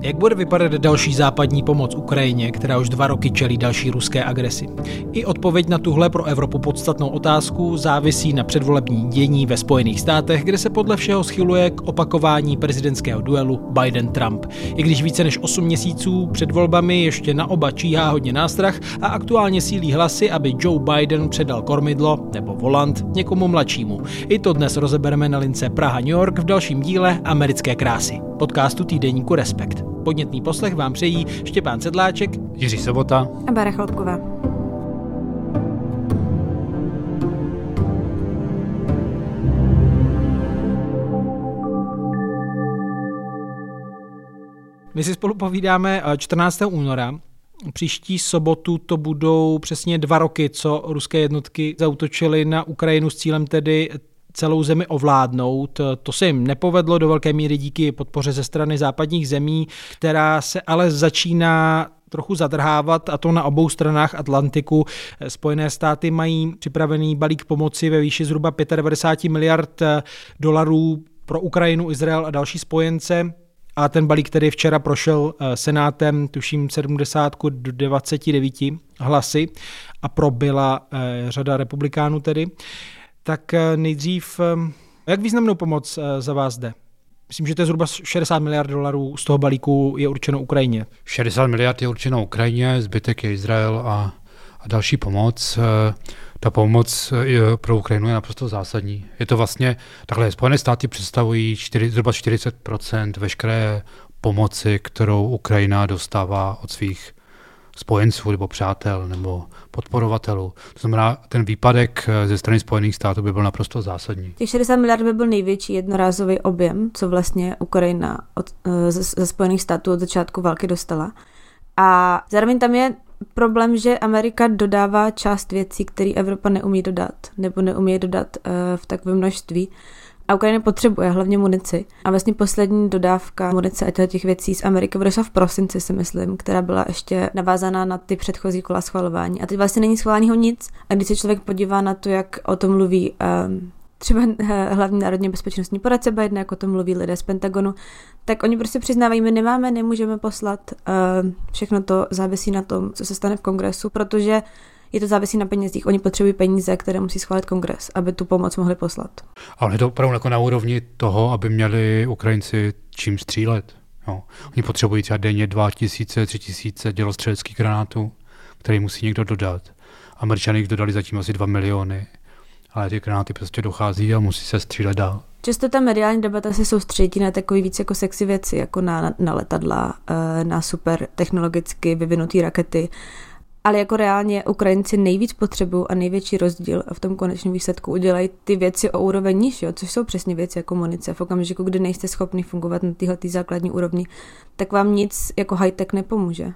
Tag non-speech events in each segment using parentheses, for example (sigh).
Jak bude vypadat další západní pomoc Ukrajině, která už dva roky čelí další ruské agresi? I odpověď na tuhle pro Evropu podstatnou otázku závisí na předvolební dění ve Spojených státech, kde se podle všeho schyluje k opakování prezidentského duelu Biden-Trump. I když více než 8 měsíců před volbami ještě na oba číhá hodně nástrah a aktuálně sílí hlasy, aby Joe Biden předal kormidlo nebo volant někomu mladšímu. I to dnes rozebereme na lince Praha-New York v dalším díle Americké krásy, podcastu týdeníku Respekt. Podnětný poslech vám přejí Štěpán Sedláček, Jiří Sobota a Bára Chlopková. My si spolu povídáme 14. února. Příští sobotu to budou přesně dva roky, co ruské jednotky zautočily na Ukrajinu s cílem tedy celou zemi ovládnout. To se jim nepovedlo do velké míry díky podpoře ze strany západních zemí, která se ale začíná trochu zadrhávat a to na obou stranách Atlantiku. Spojené státy mají připravený balík pomoci ve výši zhruba 95 miliard dolarů pro Ukrajinu, Izrael a další spojence. A ten balík, který včera prošel senátem, tuším 70 do 29 hlasy a probila řada republikánů tedy tak eh, nejdřív, eh, jak významnou pomoc eh, za vás jde? Myslím, že to je zhruba 60 miliard dolarů z toho balíku je určeno Ukrajině. 60 miliard je určeno Ukrajině, zbytek je Izrael a, a další pomoc. Ta pomoc pro Ukrajinu je naprosto zásadní. Je to vlastně, takhle, Spojené státy představují 4, zhruba 40% veškeré pomoci, kterou Ukrajina dostává od svých spojenců nebo přátel nebo podporovatelů. To znamená, ten výpadek eh, ze strany Spojených států by byl naprosto zásadní. Těch 60 miliard by byl největší jednorázový objem, co vlastně Ukrajina od, eh, ze, ze Spojených států od začátku války dostala. A zároveň tam je problém, že Amerika dodává část věcí, které Evropa neumí dodat, nebo neumí dodat uh, v takovém množství. A Ukrajina potřebuje hlavně munici. A vlastně poslední dodávka munice a těch věcí z Ameriky bude v prosinci, si myslím, která byla ještě navázaná na ty předchozí kola schvalování. A teď vlastně není schváleného nic. A když se člověk podívá na to, jak o tom mluví um, třeba eh, hlavní národně bezpečnostní poradce Biden, jako to mluví lidé z Pentagonu, tak oni prostě přiznávají, my nemáme, nemůžeme poslat, uh, všechno to závisí na tom, co se stane v kongresu, protože je to závisí na penězích. Oni potřebují peníze, které musí schválit kongres, aby tu pomoc mohli poslat. Ale je to opravdu jako na úrovni toho, aby měli Ukrajinci čím střílet. Jo. Oni potřebují třeba denně 2000, 3000 dělostřeleckých granátů, které musí někdo dodat. Američané jich dodali zatím asi 2 miliony, ale ty granáty prostě dochází a musí se střílet dál. Často ta mediální debata se soustředí na takové víc jako sexy věci, jako na, na letadla, eh, na super technologicky vyvinuté rakety, ale jako reálně Ukrajinci nejvíc potřebují a největší rozdíl v tom konečném výsledku udělají ty věci o úroveň níž, jo, což jsou přesně věci jako munice. V okamžiku, kdy nejste schopni fungovat na téhle základní úrovni, tak vám nic jako high-tech nepomůže.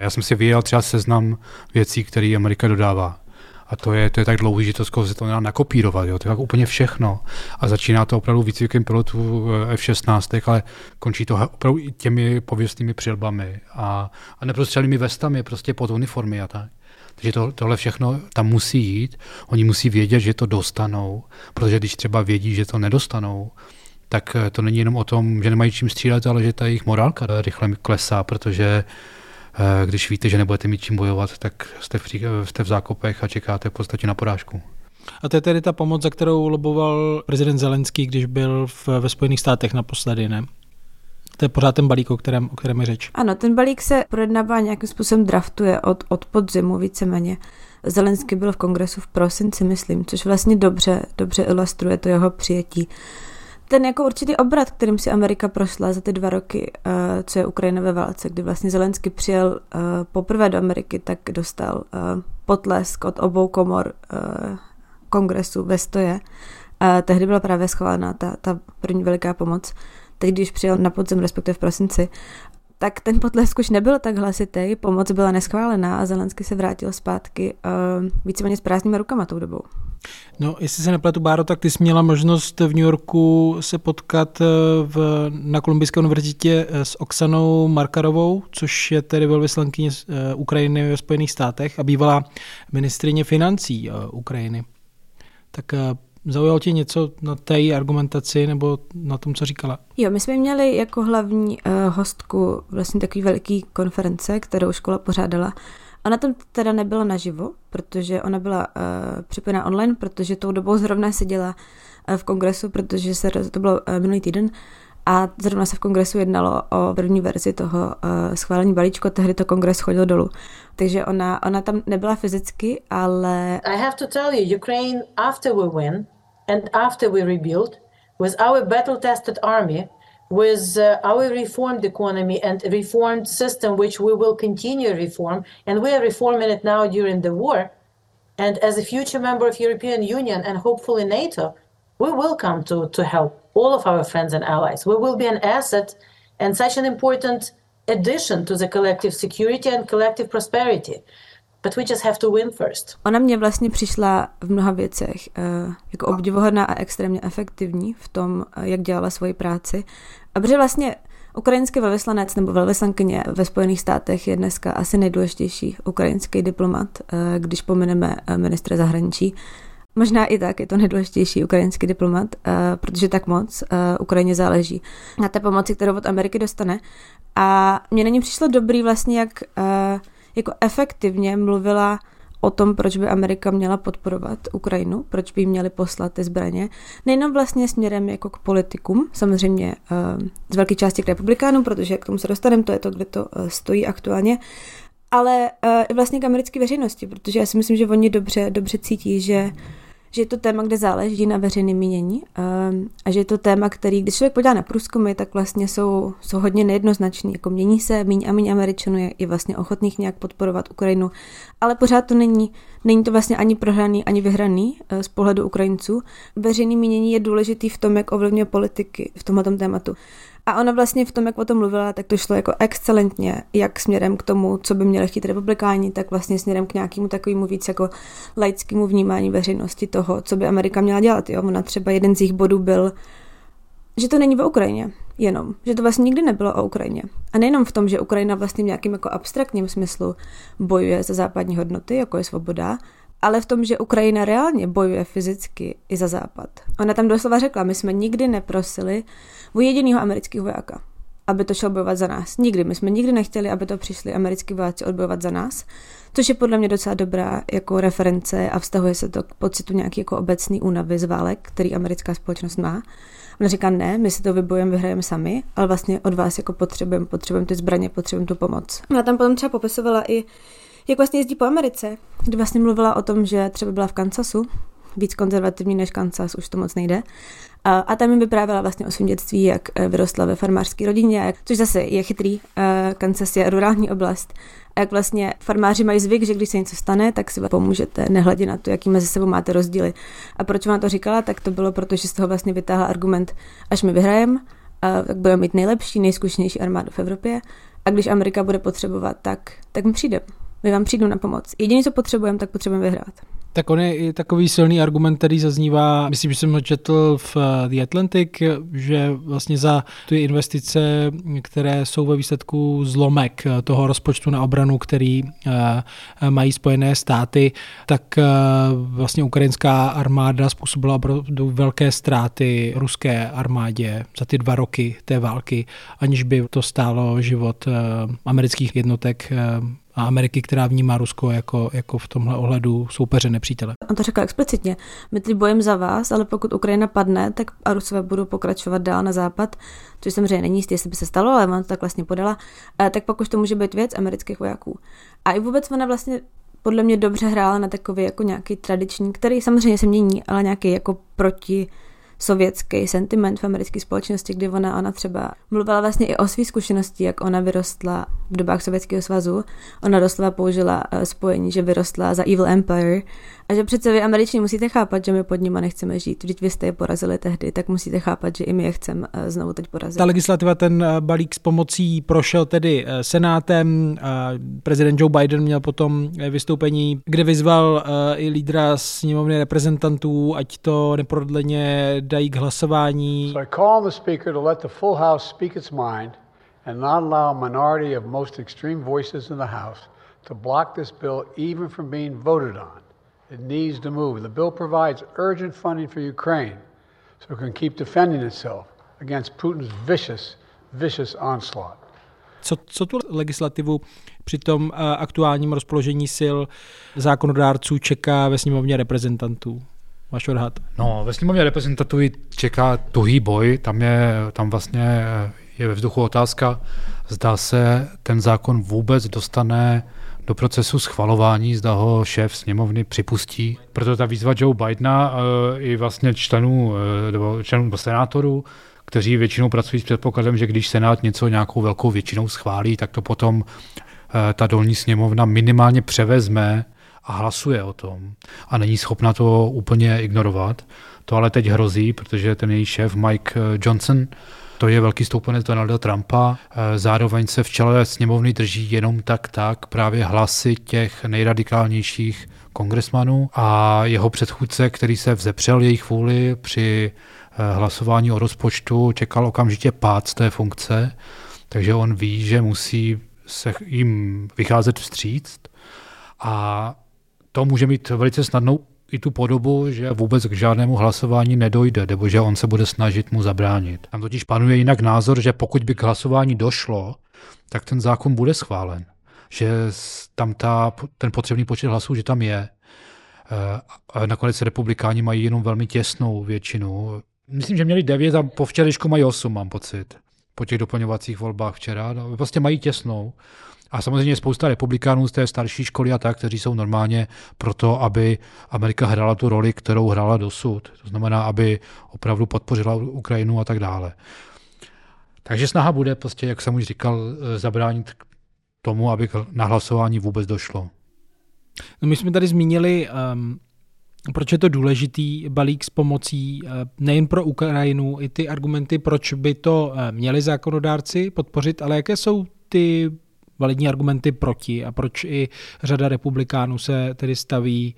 Já jsem si vyjel třeba seznam věcí, které Amerika dodává. A to je, to je tak dlouhý, že to se to nedá nakopírovat. Jo? To je tak úplně všechno. A začíná to opravdu výcvikem pilotů eh, F-16, ale končí to opravdu těmi pověstnými přilbami a, a neprostřelnými vestami, prostě pod uniformy a tak. Takže to, tohle všechno tam musí jít. Oni musí vědět, že to dostanou, protože když třeba vědí, že to nedostanou, tak eh, to není jenom o tom, že nemají čím střílet, ale že ta jejich morálka rychle klesá, protože Eh, když víte, že nebudete mít čím bojovat, tak jste v, jste v zákopech a čekáte v podstatě na porážku. A to je tedy ta pomoc, za kterou loboval prezident Zelenský, když byl v, ve Spojených státech naposledy, ne? To je pořád ten balík, o kterém, o kterém je řeč. Ano, ten balík se projednává nějakým způsobem draftuje od, od podzimu víceméně. Zelenský byl v kongresu v prosinci, myslím, což vlastně dobře, dobře ilustruje to jeho přijetí ten jako určitý obrat, kterým si Amerika prošla za ty dva roky, uh, co je Ukrajina ve válce, kdy vlastně Zelensky přijel uh, poprvé do Ameriky, tak dostal uh, potlesk od obou komor kongresu ve stoje. Uh, tehdy byla právě schválena ta, ta první veliká pomoc. Teď, když přijel na podzem, respektive v prosinci, tak ten potlesk už nebyl tak hlasitý, pomoc byla neschválená a Zelensky se vrátil zpátky víceméně s prázdnými rukama tou dobou. No, jestli se nepletu, Báro, tak ty jsi měla možnost v New Yorku se potkat eh, v, na Kolumbijské univerzitě eh, s Oksanou Markarovou, což je tedy velvyslankyně Ukrajiny ve Spojených státech a bývalá ministrině financí Ukrajiny. Tak Zaujalo tě něco na té argumentaci nebo na tom, co říkala? Jo, my jsme měli jako hlavní hostku vlastně takový veliký konference, kterou škola pořádala. Ona tam teda nebyla naživo, protože ona byla uh, připojená online, protože tou dobou zrovna seděla uh, v kongresu, protože se, to bylo uh, minulý týden, a zrovna se v kongresu jednalo o první verzi toho uh, schválení balíčku, tehdy to kongres chodil dolů. Takže ona, ona tam nebyla fyzicky, ale... I have to tell you, Ukraine, after we win and after we rebuild, with our battle-tested army, with uh, our reformed economy and reformed system, which we will continue reform, and we are reforming it now during the war, and as a future member of European Union and hopefully NATO, we will come to, to help all of our friends and allies. We will be an asset and such an important addition to the collective security and collective prosperity. But we just have to win first. Ona mě vlastně přišla v mnoha věcech uh, jako obdivohodná a extrémně efektivní v tom, uh, jak dělala svoji práci. A protože vlastně ukrajinský velvyslanec nebo velvyslankyně ve Spojených státech je dneska asi nejdůležitější ukrajinský diplomat, uh, když pomineme ministra zahraničí. Možná i tak je to nejdůležitější ukrajinský diplomat, protože tak moc Ukrajině záleží na té pomoci, kterou od Ameriky dostane. A mně není přišlo dobrý vlastně, jak jako efektivně mluvila o tom, proč by Amerika měla podporovat Ukrajinu, proč by jí měli poslat ty zbraně. Nejenom vlastně směrem jako k politikům, samozřejmě uh, z velké části k republikánům, protože k tomu se dostaneme, to je to, kde to uh, stojí aktuálně, ale uh, i vlastně k americké veřejnosti, protože já si myslím, že oni dobře, dobře cítí, že že je to téma, kde záleží na veřejném mínění ehm, a že je to téma, který, když člověk podívá na průzkumy, tak vlastně jsou, jsou hodně nejednoznačný. Jako mění se, míň a míň Američanů je, je vlastně ochotných nějak podporovat Ukrajinu, ale pořád to není, není to vlastně ani prohraný, ani vyhraný eh, z pohledu Ukrajinců. Veřejný mínění je důležitý v tom, jak ovlivňuje politiky v tomhle tématu. A ona vlastně v tom, jak o tom mluvila, tak to šlo jako excelentně, jak směrem k tomu, co by měli chtít republikáni, tak vlastně směrem k nějakému takovému víc jako laickému vnímání veřejnosti toho, co by Amerika měla dělat. Jo? Ona třeba jeden z jejich bodů byl, že to není o Ukrajině jenom, že to vlastně nikdy nebylo o Ukrajině. A nejenom v tom, že Ukrajina vlastně v nějakým jako abstraktním smyslu bojuje za západní hodnoty, jako je svoboda, ale v tom, že Ukrajina reálně bojuje fyzicky i za západ. Ona tam doslova řekla, my jsme nikdy neprosili u jediného amerického vojáka, aby to šel bojovat za nás. Nikdy. My jsme nikdy nechtěli, aby to přišli americký vojáci odbojovat za nás, což je podle mě docela dobrá jako reference a vztahuje se to k pocitu nějaký jako obecný únavy z válek, který americká společnost má. Ona říká, ne, my si to vybojujeme, vyhrajeme sami, ale vlastně od vás jako potřebujeme, potřebujeme ty zbraně, potřebujeme tu pomoc. Ona tam potom třeba popisovala i jak vlastně jezdí po Americe, kdy vlastně mluvila o tom, že třeba byla v Kansasu, víc konzervativní než Kansas, už to moc nejde. A, tam mi vyprávěla vlastně o svém dětství, jak eh, vyrostla ve farmářské rodině, což zase je chytrý. Eh, Kansas je rurální oblast. A jak vlastně farmáři mají zvyk, že když se něco stane, tak si pomůžete, nehledě na to, jaký mezi sebou máte rozdíly. A proč vám to říkala, tak to bylo, protože z toho vlastně vytáhla argument, až my vyhrajeme, tak budeme mít nejlepší, nejzkušenější armádu v Evropě. A když Amerika bude potřebovat, tak, tak mi přijde my vám přijdu na pomoc. Jediné, co potřebujeme, tak potřebujeme vyhrát. Tak on je i takový silný argument, který zaznívá, myslím, že jsem ho četl v eh, The Atlantic, že vlastně za ty investice, které jsou ve výsledku zlomek eh, toho rozpočtu na obranu, který eh, mají Spojené státy, tak vlastně ukrajinská armáda způsobila opravdu velké ztráty ruské armádě za ty dva roky té války, aniž by to stálo život amerických jednotek a Ameriky, která vnímá Rusko jako, jako v tomhle ohledu soupeře nepřítele. On to řekl explicitně. My teď bojem za vás, ale pokud Ukrajina padne, tak a Rusové budou pokračovat dál na západ, což samozřejmě není jistý, jestli by se stalo, ale on to tak vlastně podala, tak pak už to může být věc amerických vojáků. A i vůbec ona vlastně podle mě dobře hrála na takový jako nějaký tradiční, který samozřejmě se mění, ale nějaký jako proti sovětský sentiment v americké společnosti, kdy ona, ona třeba mluvila vlastně i o své zkušenosti, jak ona vyrostla v dobách Sovětského svazu. Ona doslova použila eh, spojení, že vyrostla za Evil Empire a že přece vy američani musíte chápat, že my pod nimi nechceme žít. Vždyť vy jste je porazili tehdy, tak musíte chápat, že i my je chceme eh, znovu teď porazit. Ta legislativa, ten eh, balík s pomocí prošel tedy senátem. Prezident Joe Biden měl potom vystoupení, kde vyzval i lídra sněmovny reprezentantů, ať to neprodleně dají k hlasování. So I call on the speaker to let the full house speak its mind and not allow a minority of most extreme voices in the house to block this bill even from being voted on. It needs to move. The bill provides urgent funding for Ukraine so it can keep defending itself against Putin's vicious, vicious onslaught. Co, co tu legislativu při tom uh, aktuálním rozpoložení sil zákonodárců čeká ve sněmovně reprezentantů? Máš odhad? No, ve sněmovně reprezentantů čeká tuhý boj, tam je, tam vlastně je ve vzduchu otázka, zda se ten zákon vůbec dostane do procesu schvalování, zda ho šéf sněmovny připustí. Proto ta výzva Joe Bidena uh, i vlastně členů, uh, nebo členů senátorů, kteří většinou pracují s předpokladem, že když Senát něco nějakou velkou většinou schválí, tak to potom uh, ta dolní sněmovna minimálně převezme a hlasuje o tom. A není schopna to úplně ignorovat. To ale teď hrozí, protože ten její šéf Mike Johnson to je velký stoupenec Donalda Trumpa. Eh, zároveň se v čele sněmovny drží jenom tak tak právě hlasy těch nejradikálnějších kongresmanů a jeho předchůdce, který se vzepřel jejich vůli při eh, hlasování o rozpočtu, čekal okamžitě pád z té funkce, takže on ví, že musí se jim vycházet vstříct a to může mít velice snadnou i tu podobu, že vůbec k žádnému hlasování nedojde, nebo že on se bude snažit mu zabránit. Tam totiž panuje jinak názor, že pokud by k hlasování došlo, tak ten zákon bude schválen. Že tam ta, ten potřebný počet hlasů, že tam je. Eh, a nakonec republikáni mají jenom velmi těsnou většinu. Myslím, že měli devět a po včerejšku mají osm, mám pocit. Po těch doplňovacích volbách včera. No, prostě mají těsnou. A samozřejmě spousta republikánů z té starší školy a tak, kteří jsou normálně proto, aby Amerika hrála tu roli, kterou hrála dosud. To znamená, aby opravdu podpořila Ukrajinu a tak dále. Takže snaha bude prostě, jak jsem už říkal, eh, zabránit tomu, aby na hlasování vůbec došlo. No my jsme tady zmínili, um, proč je to důležitý balík s pomocí uh, nejen pro Ukrajinu, i ty argumenty, proč by to uh, měli zákonodárci podpořit, ale jaké jsou ty validní argumenty proti a proč i řada republikánů se tedy staví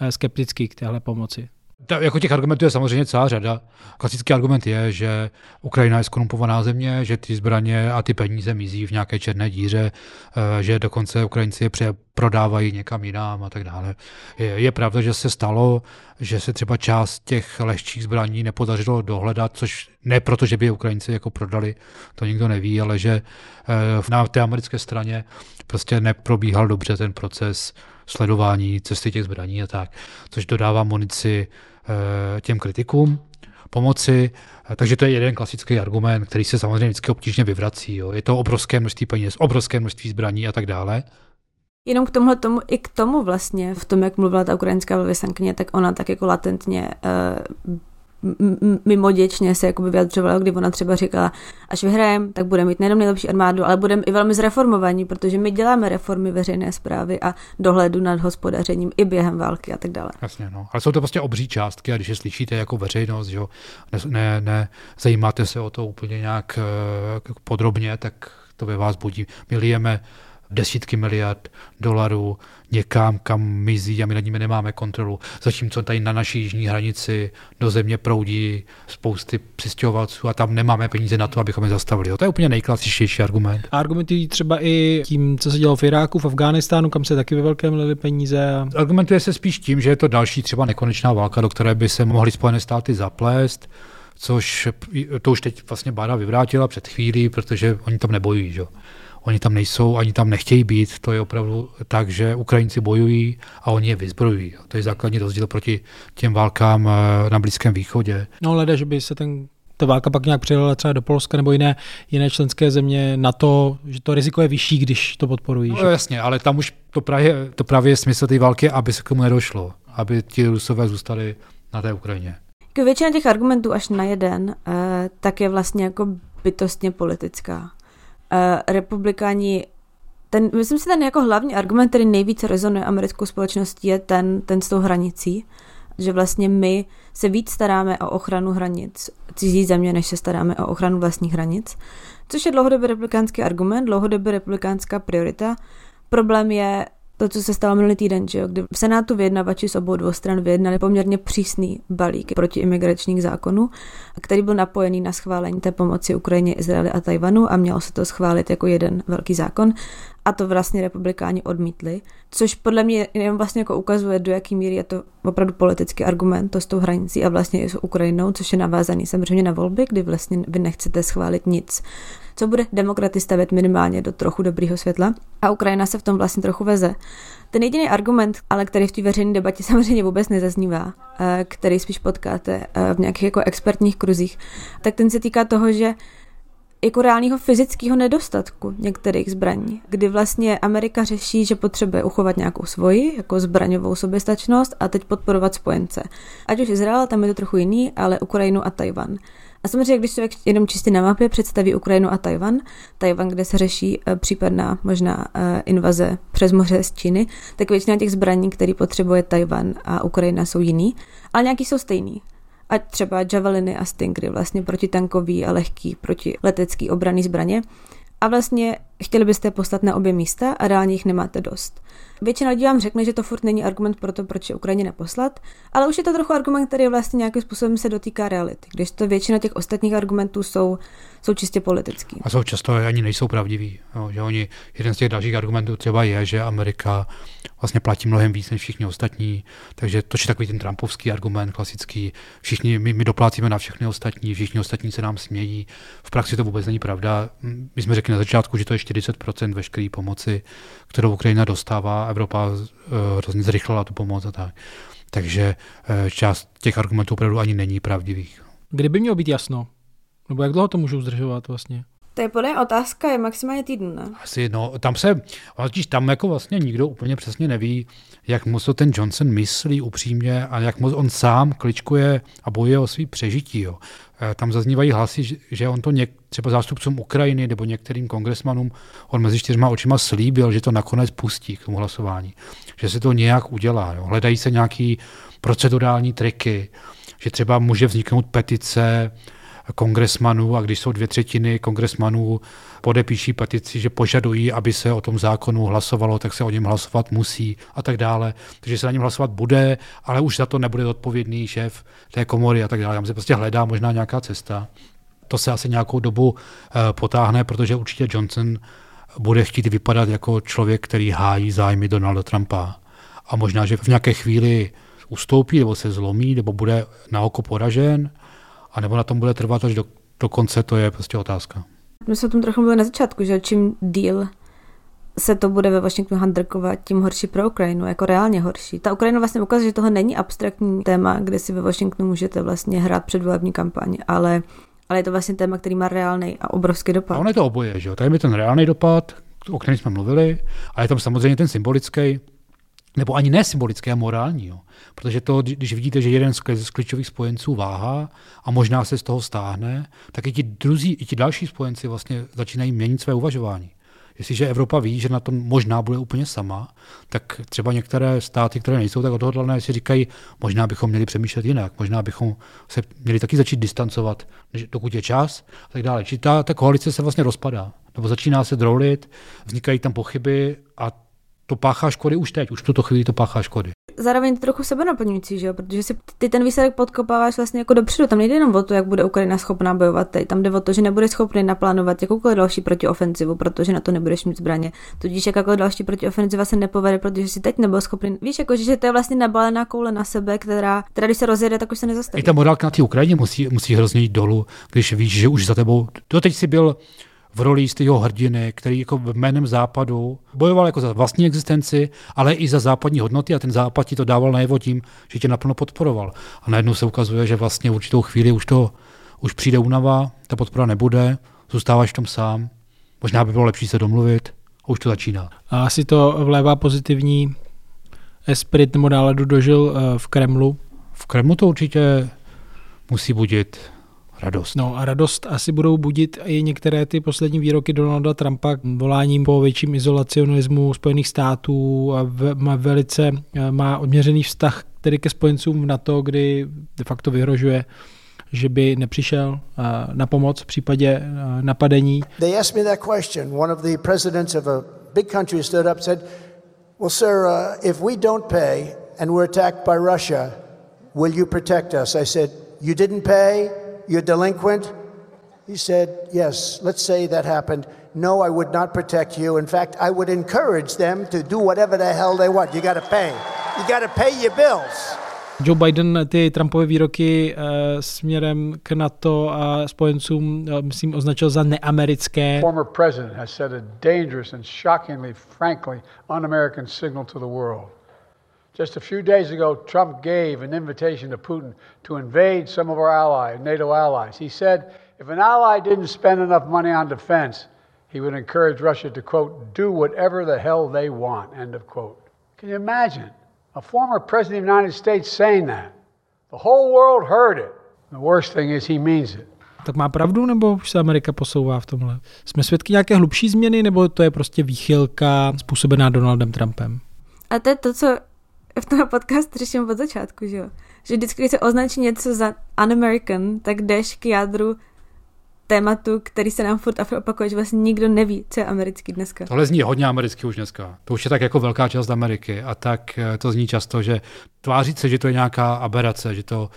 eh, skepticky k téhle pomoci. Ta, jako těch argumentů je samozřejmě celá řada. Klasický argument je, že Ukrajina je skorumpovaná země, že ty zbraně a ty peníze mizí v nějaké černé díře, eh, že dokonce Ukrajinci je prodávají někam jinam a tak dále. Je, je pravda, že se stalo, že se třeba část těch lehčích zbraní nepodařilo dohledat, což ne proto, že by je Ukrajinci jako prodali, to nikdo neví, ale že eh, na té americké straně prostě neprobíhal dobře ten proces sledování cesty těch zbraní a tak, což dodává munici Eh, těm kritikům pomoci. Eh, takže to je jeden klasický argument, který se samozřejmě vždycky obtížně vyvrací. Jo. Je to obrovské množství peněz, obrovské množství zbraní a tak dále. Jenom k tomuhle tomu, i k tomu vlastně, v tom, jak mluvila ta ukrajinská velvyslankyně, tak ona tak jako latentně uh, mimoděčně se jakoby vyjadřovala, kdy ona třeba říkala, až vyhrajeme, tak budeme mít nejenom nejlepší armádu, ale budeme i velmi zreformovaní, protože my děláme reformy veřejné zprávy a dohledu nad hospodařením i během války a tak dále. Jasně, no. Ale jsou to prostě obří částky a když je slyšíte jako veřejnost, že ne, ne, ne zajímáte se o to úplně nějak uh, podrobně, tak to ve vás budí. My lijeme desítky miliard dolarů někam, kam mizí a my nad nimi nemáme kontrolu. Zatímco tady na naší jižní hranici do země proudí spousty přistěhovalců a tam nemáme peníze na to, abychom je zastavili. To je úplně nejklasičtější argument. A argumentují třeba i tím, co se dělo v Iráku, v Afghánistánu, kam se taky ve velkém lili peníze. A... Argumentuje se spíš tím, že je to další třeba nekonečná válka, do které by se mohly Spojené státy zaplést což to už teď vlastně Báda vyvrátila před chvílí, protože oni tam nebojují. Že? Oni tam nejsou, ani tam nechtějí být. To je opravdu tak, že Ukrajinci bojují a oni je vyzbrojují. To je základní rozdíl proti těm válkám eh, na Blízkém východě. No, leda, že by se ten ta válka pak nějak přijela třeba do Polska nebo jiné, jiné členské země na to, že to riziko je vyšší, když to podporují. No, že? jasně, ale tam už to právě, to právě je smysl té války, aby se k tomu nedošlo, aby ti Rusové zůstali na té Ukrajině. Většina těch argumentů až na jeden, eh, tak je vlastně jako bytostně politická. Uh, republikáni ten, myslím si, ten jako hlavní argument, který nejvíce rezonuje americkou společností, je ten, ten s tou hranicí, že vlastně my se víc staráme o ochranu hranic cizí země, než se staráme o ochranu vlastních hranic, což je dlouhodobě republikánský argument, dlouhodobě republikánská priorita. Problém je to, co se stalo minulý týden, že jo, kdy v Senátu vyjednavači z obou dvou stran vyjednali poměrně přísný balík proti imigračních zákonů, který byl napojený na schválení té pomoci Ukrajině, Izraeli a Tajvanu a mělo se to schválit jako jeden velký zákon. A to vlastně republikáni odmítli, což podle mě jenom vlastně jako ukazuje, do jaký míry je to opravdu politický argument, to s tou hranicí a vlastně i s Ukrajinou, což je navázaný samozřejmě na volby, kdy vlastně vy nechcete schválit nic, co bude demokraty stavět minimálně do trochu dobrýho světla a Ukrajina se v tom vlastně trochu veze. Ten jediný argument, ale který v té veřejné debatě (laughs) samozřejmě vůbec nezaznívá, eh, který spíš potkáte eh, v nějakých jako expertních kruzích, tak ten se týká toho, že jako reálného fyzického nedostatku některých zbraní, kdy vlastně Amerika řeší, že potřebuje uchovat nějakou svoji, jako zbraňovou soběstačnost a teď podporovat spojence. Ať už Izrael, tam je to trochu jiný, ale Ukrajinu a Tajvan. A samozřejmě, když člověk jenom čistě na mapě představí Ukrajinu a Tajvan, Tajvan, kde se řeší eh, případná možná eh, invaze přes moře z Číny, tak většina těch zbraní, které potřebuje Tajvan a Ukrajina, jsou jiný, ale nějaký jsou stejný ať třeba javeliny a stingry, vlastně protitankový a lehký protiletecký obraný zbraně. A vlastně chtěli byste poslat na obě místa a reálně jich nemáte dost. Většina lidí vám řekne, že to furt není argument pro to, proč je Ukrajině neposlat, ale už je to trochu argument, který vlastně nějakým způsobem se dotýká reality, když to většina těch ostatních argumentů jsou, jsou čistě politický. A jsou často ani nejsou pravdiví. Jo, že oni, jeden z těch dalších argumentů třeba je, že Amerika vlastně platí mnohem víc než všichni ostatní, takže to je takový ten trumpovský argument klasický. Všichni, my, my doplácíme na všechny ostatní, všichni ostatní se nám smějí. V praxi to vůbec není pravda. My jsme řekli na začátku, že to je 40% veškeré pomoci, kterou Ukrajina dostává Evropa uh, hrozně zrychlila tu pomoc a tak. Takže uh, část těch argumentů opravdu ani není pravdivých. Kdyby mělo být jasno? Nebo jak dlouho to můžou zdržovat vlastně? To je podle otázka, je maximálně týden, ne? Asi, no, tam se, totiž tam jako vlastně nikdo úplně přesně neví, jak moc to ten Johnson myslí upřímně a jak moc on sám kličkuje a bojuje o svý přežití. Jo. Eh, tam zaznívají hlasy, že on to něk, třeba zástupcům Ukrajiny nebo některým kongresmanům, on mezi čtyřma očima slíbil, že to nakonec pustí k tomu hlasování. Že se to nějak udělá. Jo. Hledají se nějaký procedurální triky, že třeba může vzniknout petice, kongresmanů a když jsou dvě třetiny kongresmanů podepíší petici, že požadují, aby se o tom zákonu hlasovalo, tak se o něm hlasovat musí a tak dále. Takže se na něm hlasovat bude, ale už za to nebude odpovědný šéf té komory a tak dále. Tam se prostě hledá možná nějaká cesta. To se asi nějakou dobu eh, potáhne, protože určitě Johnson bude chtít vypadat jako člověk, který hájí zájmy Donalda Trumpa. A možná, že v nějaké chvíli ustoupí, nebo se zlomí, nebo bude na oko poražen, a nebo na tom bude trvat až do, do konce, to je prostě otázka. My jsme o tom trochu byli na začátku, že čím díl se to bude ve Washingtonu handrkovat, tím horší pro Ukrajinu, jako reálně horší. Ta Ukrajina vlastně ukazuje, že tohle není abstraktní téma, kde si ve Washingtonu můžete vlastně hrát předvolební kampaň, ale, ale je to vlastně téma, který má reálný a obrovský dopad. A ono je to oboje, že jo? Tady je ten reálný dopad, o kterém jsme mluvili, a je tam samozřejmě ten symbolický, nebo ani ne symbolický a morální. Jo. Protože to, když vidíte, že jeden z klíčových spojenců váhá a možná se z toho stáhne, tak i ti druzí, i ti další spojenci vlastně začínají měnit své uvažování. Jestliže Evropa ví, že na tom možná bude úplně sama, tak třeba některé státy, které nejsou tak odhodlané, si říkají, možná bychom měli přemýšlet jinak, možná bychom se měli taky začít distancovat, dokud je čas a tak dále. Či ta, ta koalice se vlastně rozpadá, nebo začíná se drolit, vznikají tam pochyby a to páchá škody už teď, už v tuto chvíli to páchá škody. Zároveň to trochu sebe naplňující, že jo? protože si ty ten výsledek podkopáváš vlastně jako dopředu. Tam nejde jenom o to, jak bude Ukrajina schopná bojovat teď. Tam jde o to, že nebude schopný naplánovat jakoukoliv další protiofenzivu, protože na to nebudeš mít zbraně. Tudíž jakákoliv další protiofenziva se nepovede, protože si teď nebyl schopný. Víš, jako, že to je vlastně nabalená koule na sebe, která, která když se rozjede, tak už se nezastaví. I ta morálka na té Ukrajině musí, musí hrozně jít dolů, když víš, že už za tebou. Doteď si byl v roli jistého hrdiny, který jako jménem západu bojoval jako za vlastní existenci, ale i za západní hodnoty a ten západ ti to dával najevo tím, že tě naplno podporoval. A najednou se ukazuje, že vlastně v určitou chvíli už to už přijde únava, ta podpora nebude, zůstáváš v tom sám, možná by bylo lepší se domluvit a už to začíná. A asi to vlévá pozitivní esprit nebo náladu dožil eh, v Kremlu? V Kremlu to určitě musí budit radost. No a radost asi budou budit i některé ty poslední výroky Donalda Trumpa voláním po větším izolacionismu Spojených států a má velice má odměřený vztah tedy ke spojencům v NATO, kdy de facto vyhrožuje že by nepřišel na pomoc v případě napadení. They asked me that question. One of the presidents of a big country stood up said, "Well, sir, uh, if we don't pay and we're attacked by Russia, will you protect us?" I said, "You didn't pay, you're delinquent? He said, Yes, let's say that happened. no, I would not protect you. In fact, I would encourage them to do whatever the hell they want. You got to pay. You got to pay your bills. Joe Biden ty Trumpové výroky uh, směrem k NATO a spojencům, uh, myslím, označil za neamerické. Former president has sent a dangerous and shockingly, frankly, un-American signal to the world. Just a few days ago, Trump gave an invitation to Putin to invade some of our allies, NATO allies. He said if an ally didn't spend enough money on defense, he would encourage Russia to, quote, do whatever the hell they want, end of quote. Can you imagine? A former president of the United States saying that. The whole world heard it. The worst thing is he means it. Tak má pravdu, nebo už se Amerika posouvá v tomhle? Jsme svědky nějaké hlubší změny, nebo to je prostě výchylka způsobená Donaldem Trumpem? A to je to, co v tom podcastu řeším od začátku, že jo? Že vždycky, když se označí něco za un-American, tak jdeš k jádru tématu, který se nám furt opakuje, že vlastně nikdo neví, co je americký dneska. Tohle zní hodně americky už dneska. To už je tak jako velká část Ameriky a tak eh, to zní často, že tvářit se, že to je nějaká aberace, že to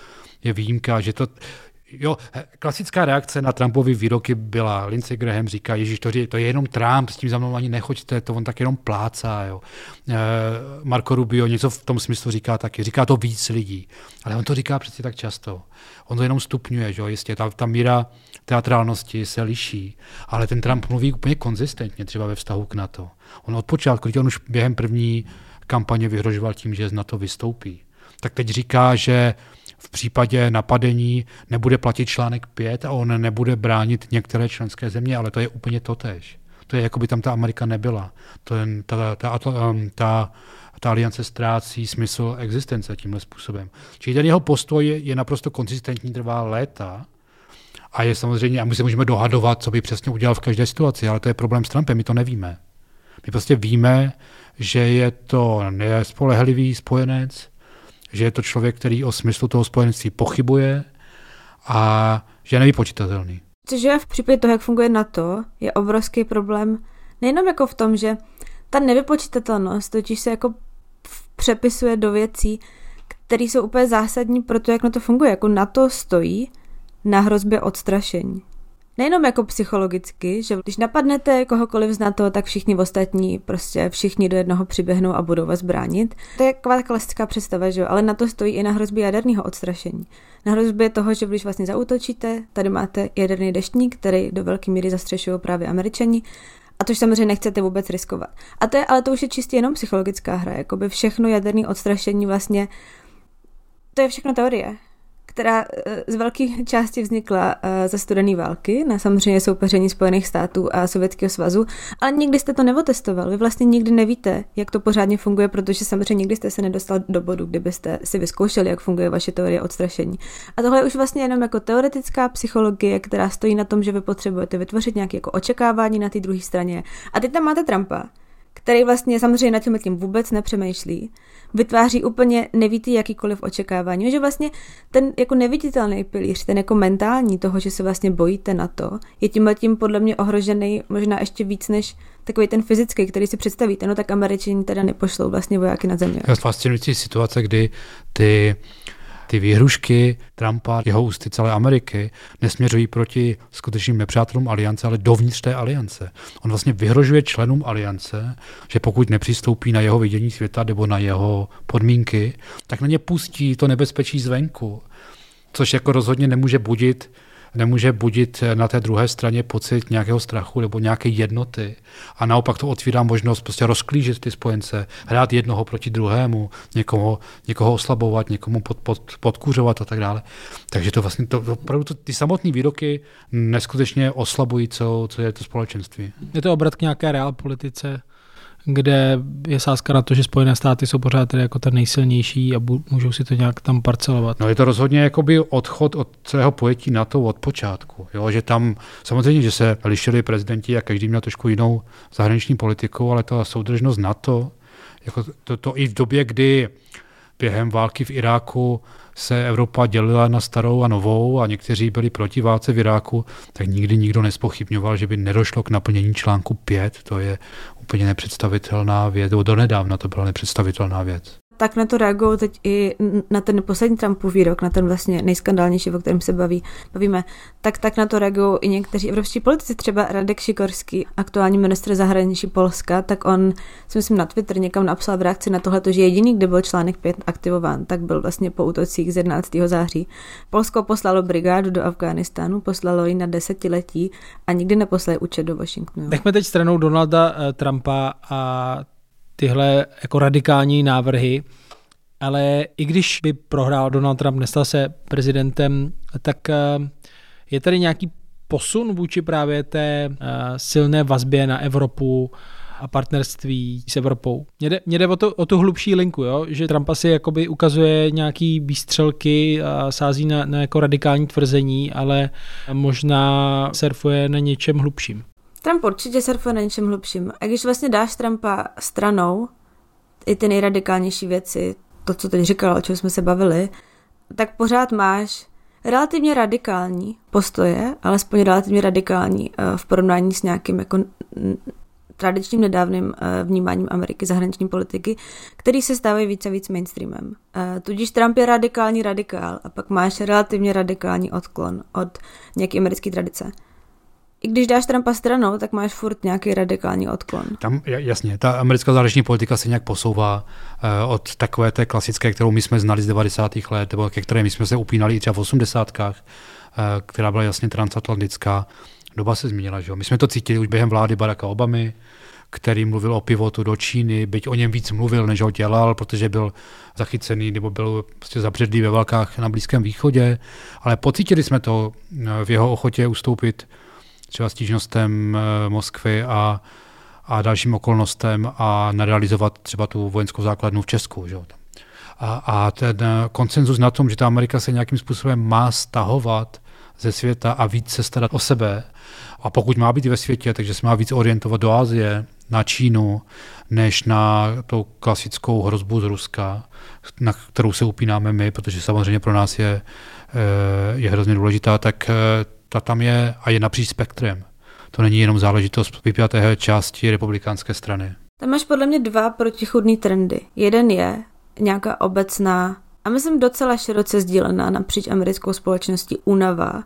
je výjimka, že to, Jo, klasická reakce na Trumpovy výroky byla, Lindsey Graham říká, Ježíš, to, to je jenom Trump, s tím za mnou ani nechoďte, to on tak jenom plácá. Jo. E, Marco Rubio něco v tom smyslu říká taky, říká to víc lidí, ale on to říká přeci tak často. On to jenom stupňuje, že jo, jistě, ta, ta míra teatrálnosti se liší, ale ten Trump mluví úplně konzistentně třeba ve vztahu k NATO. On od počátku, když on už během první kampaně vyhrožoval tím, že z NATO vystoupí, tak teď říká, že v případě napadení nebude platit článek 5 a on nebude bránit některé členské země, ale to je úplně totéž. To je, jako by tam ta Amerika nebyla. To je, ta, ta, ta, um, ta, ta aliance ztrácí smysl existence tímhle způsobem. Čili ten jeho postoj je, je naprosto konzistentní, trvá léta a je samozřejmě, a my se můžeme dohadovat, co by přesně udělal v každé situaci, ale to je problém s Trumpem, my to nevíme. My prostě víme, že je to nespolehlivý spojenec, že je to člověk, který o smyslu toho spojenství pochybuje a že je nevypočítatelný. Což je v případě toho, jak funguje NATO, je obrovský problém nejenom jako v tom, že ta nevypočítatelnost totiž se jako přepisuje do věcí, které jsou úplně zásadní pro to, jak na to funguje. Jako NATO stojí na hrozbě odstrašení. Nejenom jako psychologicky, že když napadnete kohokoliv z NATO, tak všichni ostatní, prostě všichni do jednoho přiběhnou a budou vás bránit. To je taková klasická představa, že jo? ale na to stojí i na hrozbě jaderného odstrašení. Na hrozbě toho, že když vlastně zautočíte, tady máte jaderný deštník, který do velké míry zastřešují právě američani, a to samozřejmě nechcete vůbec riskovat. A to je, ale to už je čistě jenom psychologická hra, jakoby všechno jaderné odstrašení vlastně, to je všechno teorie která eh, z velké části vznikla eh, ze studené války, na samozřejmě soupeření Spojených států a Sovětského svazu, ale nikdy jste to neotestoval. Vy vlastně nikdy nevíte, jak to pořádně funguje, protože samozřejmě nikdy jste se nedostal do bodu, kdybyste si vyzkoušeli, jak funguje vaše teorie odstrašení. A tohle je už vlastně jenom jako teoretická psychologie, která stojí na tom, že vy potřebujete vytvořit nějaké jako očekávání na té druhé straně. A teď tam máte Trumpa, který vlastně samozřejmě nad tím tím vůbec nepřemýšlí, vytváří úplně nevítý jakýkoliv očekávání, že vlastně ten jako neviditelný pilíř, ten jako mentální toho, že se vlastně bojíte na to, je tím tím podle mě ohrožený možná ještě víc než takový ten fyzický, který si představíte, no tak američani teda nepošlou vlastně vojáky na země. Je fascinující situace, kdy ty ty výhrušky Trumpa, jeho ústy celé Ameriky nesměřují proti skutečným nepřátelům aliance, ale dovnitř té aliance. On vlastně vyhrožuje členům aliance, že pokud nepřistoupí na jeho vidění světa nebo na jeho podmínky, tak na ně pustí to nebezpečí zvenku. Což jako rozhodně nemůže budit nemůže budit na té druhé straně pocit nějakého strachu nebo nějaké jednoty. A naopak to otvírá možnost prostě rozklížit ty spojence, hrát jednoho proti druhému, někoho, někoho oslabovat, někomu pod, pod, podkuřovat a tak dále. Takže to vlastně, to, opravdu to, ty samotné výroky neskutečně oslabují, co, co je to společenství. Je to obrat k nějaké reál politice? Kde je sázka na to, že Spojené státy jsou pořád tedy jako ten nejsilnější a můžou si to nějak tam parcelovat. No je to rozhodně jakoby odchod od celého pojetí na to od počátku. Jo? Že tam samozřejmě, že se lišili prezidenti a každý měl trošku jinou zahraniční politiku, ale ta soudržnost NATO, jako to, to i v době, kdy během války v Iráku se Evropa dělila na starou a novou a někteří byli proti válce v Iráku, tak nikdy nikdo nespochybňoval, že by nedošlo k naplnění článku 5. To je úplně nepředstavitelná věc, nebo donedávna to byla nepředstavitelná věc. Tak na to reagují teď i na ten poslední Trumpův výrok, na ten vlastně nejskandálnější, o kterém se baví, bavíme, tak, tak na to reagují i někteří evropští politici, třeba Radek Šikorský, aktuální ministr zahraničí Polska, tak on si myslím na Twitter někam napsal v reakci na tohle, že jediný, kde byl článek 5 aktivován, tak byl vlastně po útocích z 11. září. Polsko poslalo brigádu do Afghánistánu, poslalo ji na desetiletí a nikdy neposlali účet do Washingtonu. Nechme teď stranou Donalda eh, Trumpa a tyhle jako radikální návrhy, ale i když by prohrál Donald Trump, nestal se prezidentem, tak eh, je tady nějaký posun vůči právě té eh, silné vazbě na Evropu a partnerství s Evropou. Mně jde, mě jde o, to, o tu hlubší linku, jo? že Trump asi jakoby ukazuje nějaký výstřelky a sází na, na jako radikální tvrzení, ale možná surfuje na něčem hlubším. Trump určitě surfuje na něčem hlubším. A když vlastně dáš Trumpa stranou, i ty nejradikálnější věci, to, co teď říkal, o čem jsme se bavili, tak pořád máš relativně radikální postoje, alespoň relativně radikální eh, v porovnání s nějakým jako tradičním nedávným eh, vnímáním Ameriky zahraniční politiky, který se stávají více a víc mainstreamem. Eh, tudíž Trump je radikální radikál a pak máš relativně radikální odklon od nějaké americké tradice i když dáš Trumpa stranou, tak máš furt nějaký radikální odklon. Tam, jasně, ta americká zahraniční politika se nějak posouvá uh, od takové té klasické, kterou my jsme znali z 90. let, nebo ke které my jsme se upínali i třeba v 80. Uh, eh, která byla jasně transatlantická. Doba se změnila, že jo? My jsme to cítili už během vlády Baracka Obamy, který mluvil o pivotu do Číny, byť o něm víc mluvil, než ho dělal, protože byl zachycený nebo byl prostě zabředlý ve válkách na Blízkém východě, ale pocítili jsme to eh, v jeho ochotě ustoupit třeba stížnostem eh, Moskvy a, a dalším okolnostem a nerealizovat třeba tu vojenskou základnu v Česku. Že? A, a ten eh, koncenzus na tom, že ta Amerika se nějakým způsobem má stahovat ze světa a víc se starat o sebe. A pokud má být ve světě, takže se má víc orientovat do Asie, na Čínu, než na tou klasickou hrozbu z Ruska, na kterou se upínáme my, protože samozřejmě pro nás je, eh, je hrozně důležitá, tak ta tam je a je napříč spektrem. To není jenom záležitost vypjaté části republikánské strany. Tam máš podle mě dva protichudný trendy. Jeden je nějaká obecná a myslím docela široce sdílená napříč americkou společností únava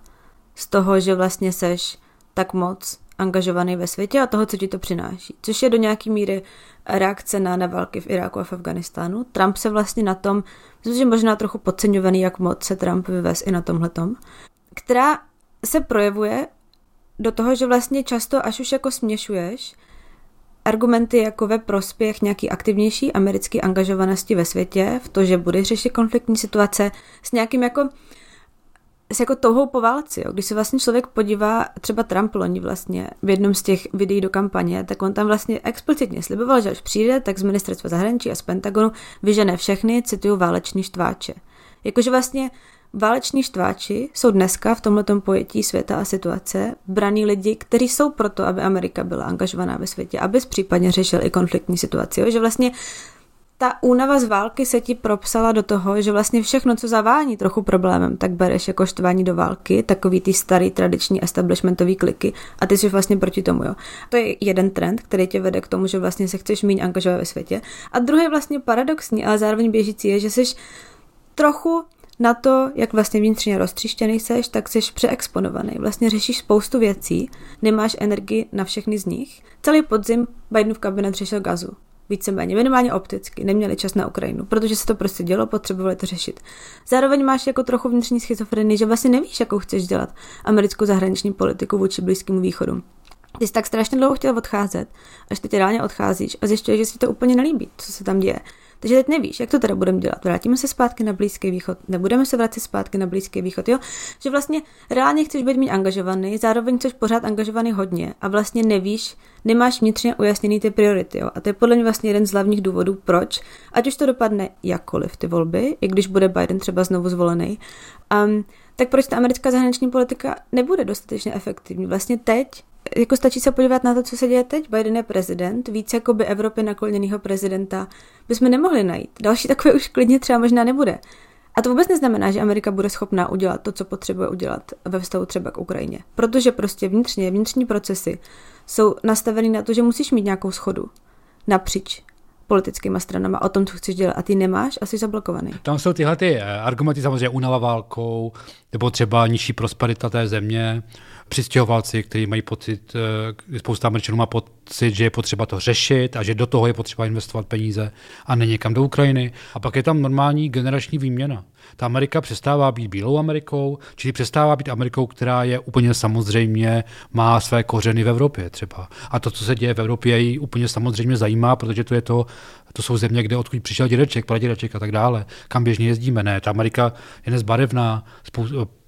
z toho, že vlastně seš tak moc angažovaný ve světě a toho, co ti to přináší. Což je do nějaký míry reakce na, na války v Iráku a v Afganistánu. Trump se vlastně na tom, myslím, že možná trochu podceňovaný, jak moc se Trump vyvez i na tomhletom, která se projevuje do toho, že vlastně často, až už jako směšuješ argumenty jako ve prospěch nějaký aktivnější americké angažovanosti ve světě, v to, že budeš řešit konfliktní situace s nějakým jako s jako touhou po válci. Jo. Když se vlastně člověk podívá, třeba Trump loni vlastně v jednom z těch videí do kampaně, tak on tam vlastně explicitně sliboval, že až přijde, tak z ministerstva zahraničí a z Pentagonu vyžené všechny, cituju, váleční štváče. Jakože vlastně Váleční štváči jsou dneska v tomto pojetí světa a situace braní lidi, kteří jsou proto, aby Amerika byla angažovaná ve světě, aby případně řešil i konfliktní situaci. Jo? Že vlastně ta únava z války se ti propsala do toho, že vlastně všechno, co zavání trochu problémem, tak bereš jako štvání do války, takový ty starý tradiční establishmentový kliky a ty jsi vlastně proti tomu. Jo. To je jeden trend, který tě vede k tomu, že vlastně se chceš méně angažovat ve světě. A druhý vlastně paradoxní, ale zároveň běžící je, že jsi trochu na to, jak vlastně vnitřně roztříštěný seš, tak jsi přeexponovaný. Vlastně řešíš spoustu věcí, nemáš energii na všechny z nich. Celý podzim Bidenův kabinet řešil gazu. Víceméně, minimálně opticky, neměli čas na Ukrajinu, protože se to prostě dělo, potřebovali to řešit. Zároveň máš jako trochu vnitřní schizofrenii, že vlastně nevíš, jakou chceš dělat americkou zahraniční politiku vůči Blízkému východu. Ty jsi tak strašně dlouho chtěl odcházet, až teď reálně odcházíš a zjišťuješ, že si to úplně nelíbí, co se tam děje. Takže teď nevíš, jak to teda budeme dělat. Vrátíme se zpátky na Blízký východ, nebudeme se vracet zpátky na Blízký východ, jo? Že vlastně reálně chceš být méně angažovaný, zároveň chceš pořád angažovaný hodně a vlastně nevíš, nemáš vnitřně ujasněný ty priority, jo? A to je podle mě vlastně jeden z hlavních důvodů, proč, ať už to dopadne jakkoliv ty volby, i když bude Biden třeba znovu zvolený, um, tak proč ta americká zahraniční politika nebude dostatečně efektivní. Vlastně teď jako stačí se podívat na to, co se děje teď. Biden je prezident, víc jako by Evropy nakloněného prezidenta bychom nemohli najít. Další takové už klidně třeba možná nebude. A to vůbec neznamená, že Amerika bude schopná udělat to, co potřebuje udělat ve vztahu třeba k Ukrajině. Protože prostě vnitřně, vnitřní procesy jsou nastaveny na to, že musíš mít nějakou schodu napříč politickými stranami o tom, co chceš dělat a ty nemáš a zablokovaný. Tam jsou tyhle ty eh, argumenty samozřejmě unava válkou, nebo třeba nižší prosperita té země, přistěhovalci, kteří mají pocit, eh, spousta Američanů má pocit, že je potřeba to řešit a že do toho je potřeba investovat peníze a ne někam do Ukrajiny. A pak je tam normální generační výměna. Ta Amerika přestává být bílou Amerikou, čili přestává být Amerikou, která je úplně samozřejmě, má své kořeny v Evropě třeba. A to, co se děje v Evropě, ji úplně samozřejmě zajímá, protože to je to, to jsou země, kde odkud přišel dědeček, pradědeček a tak dále, kam běžně jezdíme. Ne, ta Amerika je nezbarevná,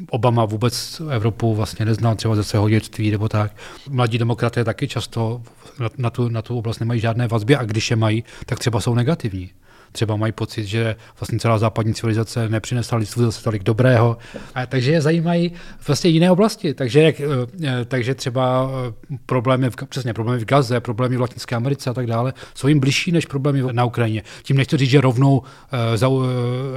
Obama vůbec Evropu vlastně neznal třeba ze svého dětství nebo tak. Mladí demokraté taky často na, na, tu, na tu oblast nemají žádné vazby a když je mají, tak třeba jsou negativní třeba mají pocit, že vlastně celá západní civilizace nepřinesla lidstvu zase tolik dobrého. A, takže je zajímají vlastně jiné oblasti. Takže, jak, eh, takže třeba eh, problémy, v, přesně problémy v Gaze, problémy v Latinské Americe a tak dále, jsou jim bližší než problémy na Ukrajině. Tím nechci říct, že rovnou uh,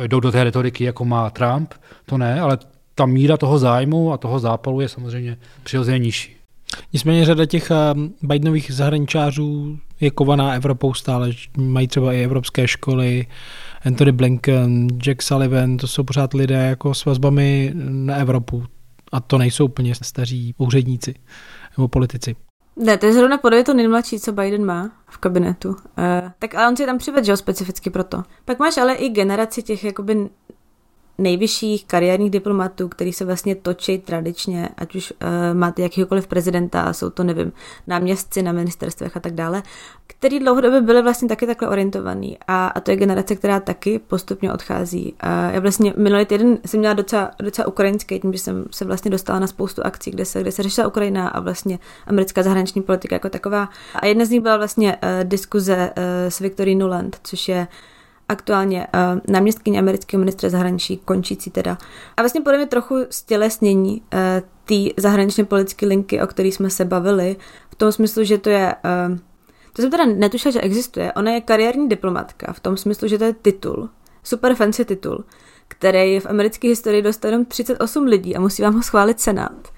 jdou do té retoriky, jako má Trump, to ne, ale ta míra toho zájmu a toho zápalu je samozřejmě přirozeně nižší. Nicméně řada těch Bidenových zahraničářů je kovaná Evropou stále. Mají třeba i evropské školy, Anthony Blinken, Jack Sullivan, to jsou pořád lidé jako s vazbami na Evropu. A to nejsou úplně staří úředníci nebo politici. Ne, to je zrovna podle to nejmladší, co Biden má v kabinetu. Uh, tak ale on si tam přived, že jo, specificky proto. Pak máš ale i generaci těch jakoby nejvyšších kariérních diplomatů, který se vlastně točí tradičně, ať už uh, máte jakýkoliv prezidenta, jsou to, nevím, náměstci na ministerstvech a tak dále, který dlouhodobě byli vlastně taky takhle orientovaný. A, a to je generace, která taky postupně odchází. A já vlastně minulý týden jsem měla docela, docela ukrajinský, tím, že jsem se vlastně dostala na spoustu akcí, kde se, kde se řešila Ukrajina a vlastně americká zahraniční politika jako taková. A jedna z nich byla vlastně uh, diskuze uh, s Victory Nuland, což je aktuálně uh, náměstkyně amerického ministra zahraničí, končící teda. A vlastně podle mě trochu stělesnění uh, té zahraničně politické linky, o které jsme se bavili, v tom smyslu, že to je... Uh, to jsem teda netušila, že existuje. Ona je kariérní diplomatka v tom smyslu, že to je titul, super fancy titul, který v americké historii dostal jenom 38 lidí a musí vám ho schválit Senát.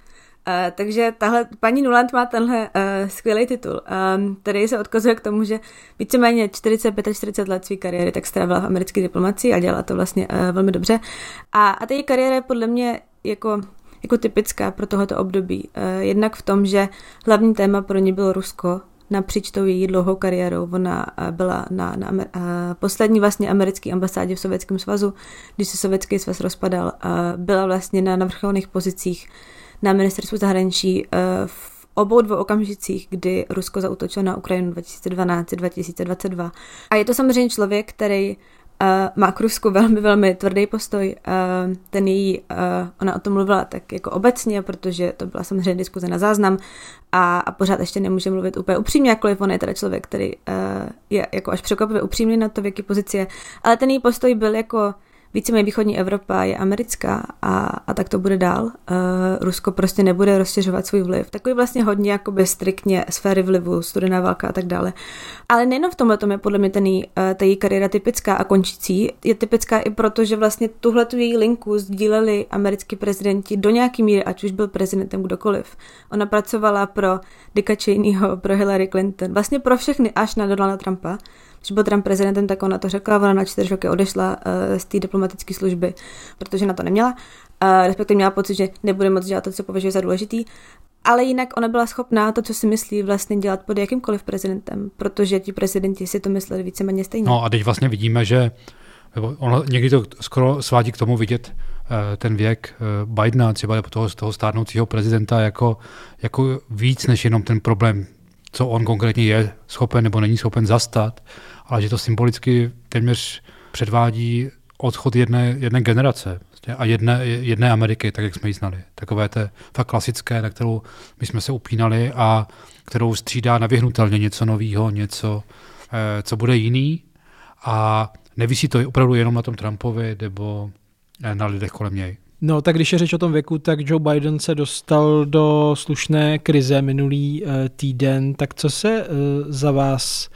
Uh, takže tahle paní Nuland má tenhle uh, skvělý titul, um, který se odkazuje k tomu, že víceméně 45 40 let své kariéry tak strávila v americké diplomacii a dělala to vlastně uh, velmi dobře. A, a ta její kariéra je podle mě jako jako typická pro tohoto období. Uh, jednak v tom, že hlavní téma pro ní bylo Rusko, napříč tou její dlouhou kariérou. Ona byla na, na uh, poslední vlastně americké ambasádě v Sovětském svazu, když se Sovětský svaz rozpadal. Byla vlastně na, na vrcholných pozicích na ministerstvu zahraničí eh, v obou dvou okamžicích, kdy Rusko zautočilo na Ukrajinu 2012-2022. A je to samozřejmě člověk, který uh, má k Rusku velmi, velmi tvrdý postoj. Uh, ten její, uh, ona o tom mluvila tak jako obecně, protože to byla samozřejmě diskuze na záznam a, a pořád ještě nemůže mluvit úplně upřímně, jakkoliv on je teda člověk, který uh, je jako až překvapivě upřímný na to, v jaký pozici je. Ale ten její postoj byl jako víceméně východní Evropa je americká a, a tak to bude dál. Uh, Rusko prostě nebude rozšiřovat svůj vliv. Takový vlastně hodně jakoby striktně sféry vlivu, studená válka a tak dále. Ale nejen v tomhle tom je podle mě ten jí, uh, ta její kariéra typická a končící. Je typická i proto, že vlastně tuhle tu její linku sdíleli americký prezidenti do nějaký míry, ať už byl prezidentem kdokoliv. Ona pracovala pro Dicka Cheneyho, pro Hillary Clinton, vlastně pro všechny až na Donalda Trumpa když byl Trump prezidentem, tak ona to řekla, ona na čtyři roky odešla uh, z té diplomatické služby, protože na to neměla. Uh, respektive měla pocit, že nebude moc dělat to, co považuje za důležitý. Ale jinak ona byla schopná to, co si myslí, vlastně dělat pod jakýmkoliv prezidentem, protože ti prezidenti si to mysleli víceméně stejně. No a teď vlastně vidíme, že ono někdy to skoro svádí k tomu vidět uh, ten věk Bidena, třeba toho, toho stárnoucího prezidenta, jako, jako víc než jenom ten problém, co on konkrétně je schopen nebo není schopen zastat, ale že to symbolicky téměř předvádí odchod jedné, jedné generace prostě, a jedné, jedné Ameriky, tak jak jsme ji znali. Takové té fakt klasické, na kterou my jsme se upínali a kterou střídá nevyhnutelně něco nového, něco, eh, co bude jiný a nevisí to opravdu jenom na tom Trumpovi nebo eh, na lidech kolem něj. No, tak když je řeč o tom věku, tak Joe Biden se dostal do slušné krize minulý uh, týden. Tak co se za vás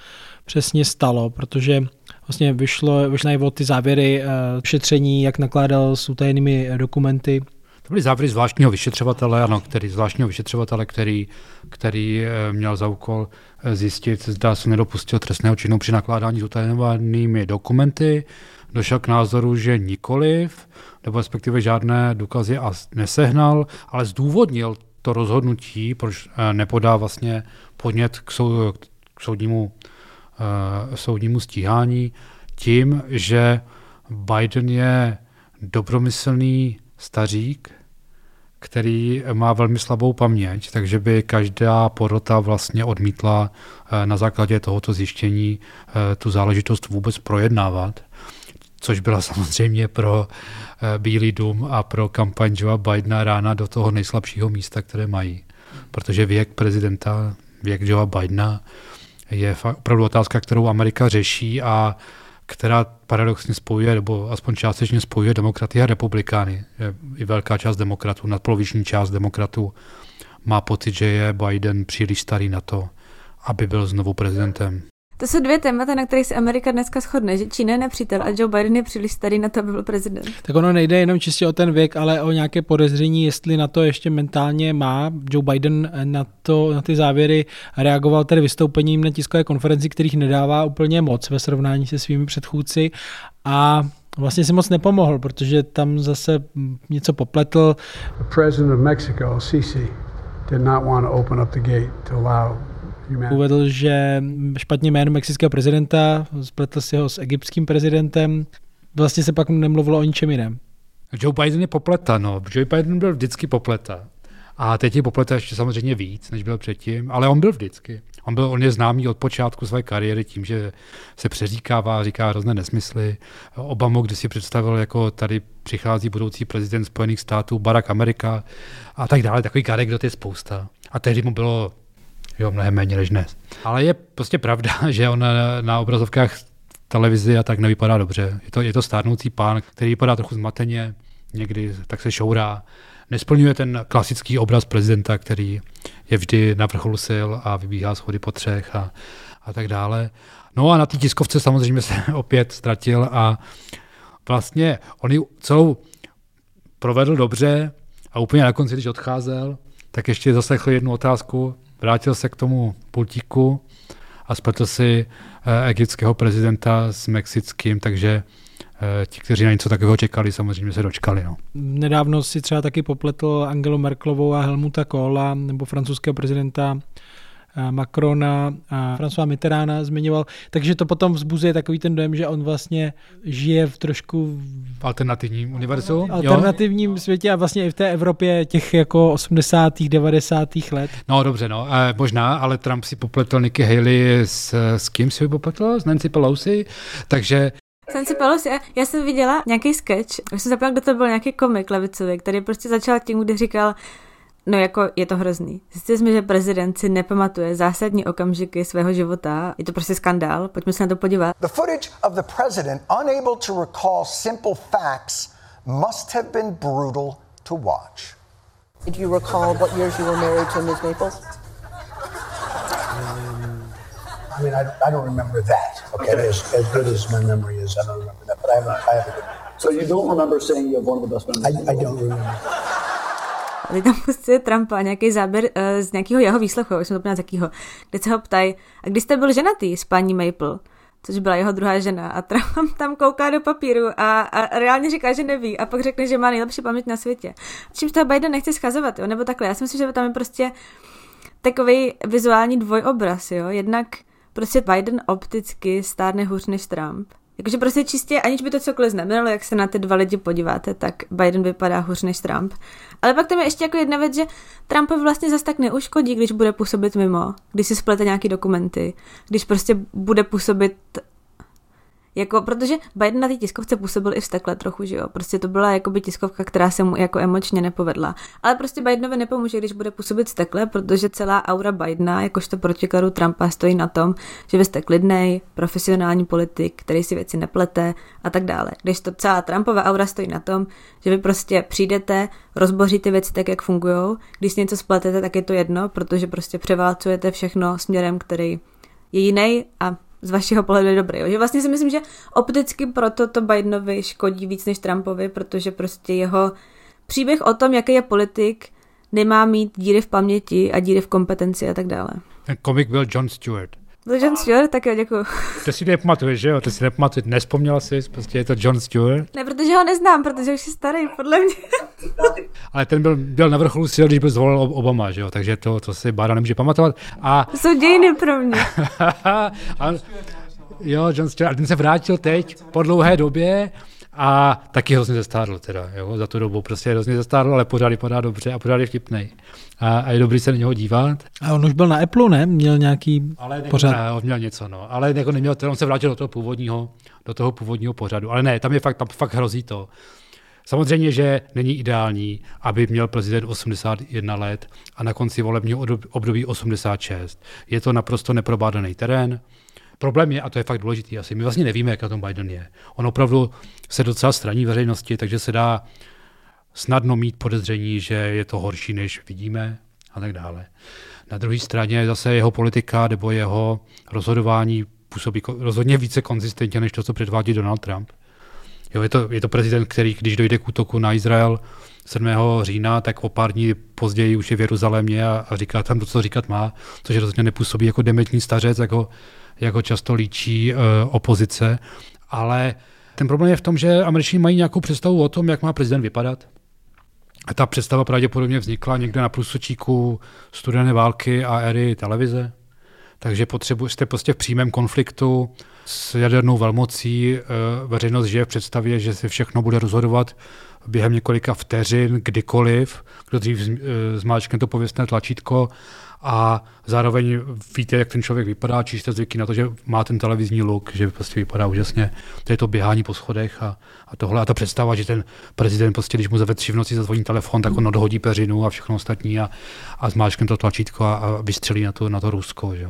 přesně stalo, protože vlastně vyšlo, vyšlo najevo ty závěry uh, šetření, jak nakládal s utajenými dokumenty To byly závěry zvláštního vyšetřovatele, ano, který, zvláštního vyšetřovatele, který, který eh, měl za úkol eh, zjistit, zda se nedopustil trestného činu při nakládání s utajovanými dokumenty. Došel k názoru, že nikoliv, nebo respektive žádné důkazy a nesehnal, ale zdůvodnil to rozhodnutí, proč eh, nepodá vlastně podnět k, sou, k soudnímu, soudnímu stíhání tím, že Biden je dobromyslný stařík, který má velmi slabou paměť, takže by každá porota vlastně odmítla eh, na základě tohoto zjištění eh, tu záležitost vůbec projednávat, což byla (laughs) samozřejmě pro eh, Bílý dům a pro kampaň Joea Bidena rána do toho nejslabšího místa, které mají. Protože věk prezidenta, věk Joea Bidena je opravdu otázka, kterou Amerika řeší a která paradoxně spojuje, nebo aspoň částečně spojuje demokraty a republikány. I velká část demokratů, nadpoloviční část demokratů má pocit, že je Biden příliš starý na to, aby byl znovu prezidentem. To jsou dvě témata, na kterých se Amerika dneska shodne, že Čína je nepřítel a Joe Biden je příliš starý na to, aby byl prezident. Tak ono nejde jenom čistě o ten věk, ale o nějaké podezření, jestli na to ještě mentálně má. Joe Biden na, to, na ty závěry reagoval tedy vystoupením na tiskové konferenci, kterých nedává úplně moc ve srovnání se svými předchůdci a vlastně si moc nepomohl, protože tam zase něco popletl. The president of Mexico, Sisi, did not want to open up the gate to allow Uvedl, že špatně jméno mexického prezidenta, spletl si ho s egyptským prezidentem, vlastně se pak nemluvilo o ničem jiném. Joe Biden je popleta, no. Joe Biden byl vždycky popleta. A teď je popleta ještě samozřejmě víc, než byl předtím, ale on byl vždycky. On, byl, on je známý od počátku své kariéry tím, že se přeříkává, říká hrozné nesmysly. Obama, když si představil, jako tady přichází budoucí prezident Spojených států, Barack Amerika a tak dále, takový anekdot je spousta. A tehdy mu bylo jo, mnohem méně než dnes. Ale je prostě pravda, (laughs) že on na, na obrazovkách televizi a tak nevypadá dobře. Je to, je to stárnoucí pán, který vypadá trochu zmateně, někdy tak se šourá. Nesplňuje ten klasický obraz prezidenta, který je vždy na vrcholu sil a vybíhá schody po třech a, a tak dále. No a na té tiskovce samozřejmě se (laughs) opět ztratil a vlastně on ji celou provedl dobře a úplně na konci, když odcházel, tak ještě zaslechl jednu otázku, vrátil se k tomu pultíku a spletl si eh, egyptského prezidenta s mexickým, takže eh, ti, kteří na něco takového čekali, samozřejmě se dočkali. No. Nedávno si třeba taky popletl Angelu Merklovou a Helmuta Kohla nebo francouzského prezidenta Macrona a François Mitterranda zmiňoval, takže to potom vzbuzuje takový ten dojem, že on vlastně žije v trošku v alternativním univerzu. Alternativním jo? světě a vlastně i v té Evropě těch jako 80. 90. let. No dobře, no, e, možná, ale Trump si popletl Nikki Haley s, s kým si popletl? S Nancy Pelosi, takže Nancy Pelosi, já jsem viděla nějaký sketch, už jsem zapomněla, kdo to byl, nějaký komik levicový, který prostě začal tím, kdy říkal, No jako je to hrozný. Zjistili jsme, že prezident si nepamatuje zásadní okamžiky svého života. Je to prostě skandál. Pojďme se na to podívat. The footage of the president unable to recall simple facts must have been brutal to watch. Did you recall what years you were married to Ms. Maples? Um, I mean, I, I don't remember that. Okay, okay. As, as good as my memory is, I don't remember that. But I have, a, I have a good. So you don't remember saying you have one of the best memories? I, I don't remember. A teď tam prostě Trumpa nějaký záběr uh, z nějakého jeho výslechu, už jsem to z jakýho, kde se ho ptají, a když jste byl ženatý s paní Maple, což byla jeho druhá žena a Trump (laughs) tam kouká do papíru a, a reálně říká, že neví a pak řekne, že má nejlepší paměť na světě. Čímž toho Biden nechce schazovat, jo? nebo takhle. Já si myslím, že tam je prostě takový vizuální dvojobraz, jo. Jednak prostě Biden opticky stárne hůř než Trump Jakože prostě čistě, aniž by to cokoliv znamenalo, jak se na ty dva lidi podíváte, tak Biden vypadá hůř než Trump. Ale pak tam je ještě jako jedna věc, že Trump vlastně zase tak neuškodí, když bude působit mimo, když si splete nějaký dokumenty, když prostě bude působit jako, protože Biden na té tiskovce působil i vztekle trochu, že jo. Prostě to byla jakoby tiskovka, která se mu jako emočně nepovedla. Ale prostě Bidenovi nepomůže, když bude působit vztekle, protože celá aura Bidena, jakožto protikladu Trumpa, stojí na tom, že vy jste klidnej, profesionální politik, který si věci neplete a tak dále. Když to celá Trumpova aura stojí na tom, že vy prostě přijdete, rozboříte věci tak, jak fungují. Když si něco spletete, tak je to jedno, protože prostě převálcujete všechno směrem, který je jiný a z vašeho pohledu je dobrý. Jo? Že vlastně si myslím, že opticky proto to Bidenovi škodí víc než Trumpovi, protože prostě jeho příběh o tom, jaký je politik, nemá mít díry v paměti a díry v kompetenci a tak dále. Ten komik byl John Stewart. John Stewart? Tak jo, děkuji. To si nepamatuješ, že jo? To si nepamatuješ, nespomněla jsi, prostě je to John Stewart. Ne, protože ho neznám, protože už je starý, podle mě. (laughs) Ale ten byl, byl na vrcholu sil, když byl zvolil Obama, že jo? Takže to, to si Bára nemůže pamatovat. A, To jsou dějiny pro mě. (laughs) a jo, John Stewart, a ten se vrátil teď po dlouhé době a taky hrozně zestárl teda, jo, za tu dobu prostě hrozně zestárl, ale pořád vypadá dobře a pořád je vtipnej. A, a je dobrý se na něho dívat. A on už byl na Apple, ne? Měl nějaký Ale pořád. Ne, on měl něco, no. Ale jako neměl, on se vrátil do toho původního, do toho původního pořadu. Ale ne, tam je fakt, tam fakt hrozí to. Samozřejmě, že není ideální, aby měl prezident 81 let a na konci volebního období 86. Je to naprosto neprobádaný terén. Problém je, a to je fakt důležitý asi, my vlastně nevíme, jak na tom Biden je. On opravdu se docela straní veřejnosti, takže se dá snadno mít podezření, že je to horší, než vidíme a tak dále. Na druhé straně zase jeho politika nebo jeho rozhodování působí rozhodně více konzistentně, než to, co předvádí Donald Trump. Jo, je, to, je to prezident, který, když dojde k útoku na Izrael 7. října, tak o pár dní později už je v Jeruzalémě a, a říká tam to, co říkat má, což rozhodně nepůsobí jako dementní stařec, jako, jako často líčí uh, opozice. Ale ten problém je v tom, že američané mají nějakou představu o tom, jak má prezident vypadat. A ta představa pravděpodobně vznikla někde na průsočíku studené války a éry televize. Takže potřebu, jste prostě v přímém konfliktu s jadernou velmocí. eh, Veřejnost žije v představě, že se všechno bude rozhodovat během několika vteřin, kdykoliv, kdo dřív eh, zmáčkne to pověstné tlačítko a zároveň víte, jak ten člověk vypadá, či jste zvyklí na to, že má ten televizní look, že prostě vypadá úžasně. To je to běhání po schodech a, a tohle. A ta představa, že ten prezident, prostě, když mu ve tři v noci zazvoní telefon, tak on odhodí peřinu a všechno ostatní a, a zmáčkne to tlačítko a, a vystřelí na to, na to Rusko. Že?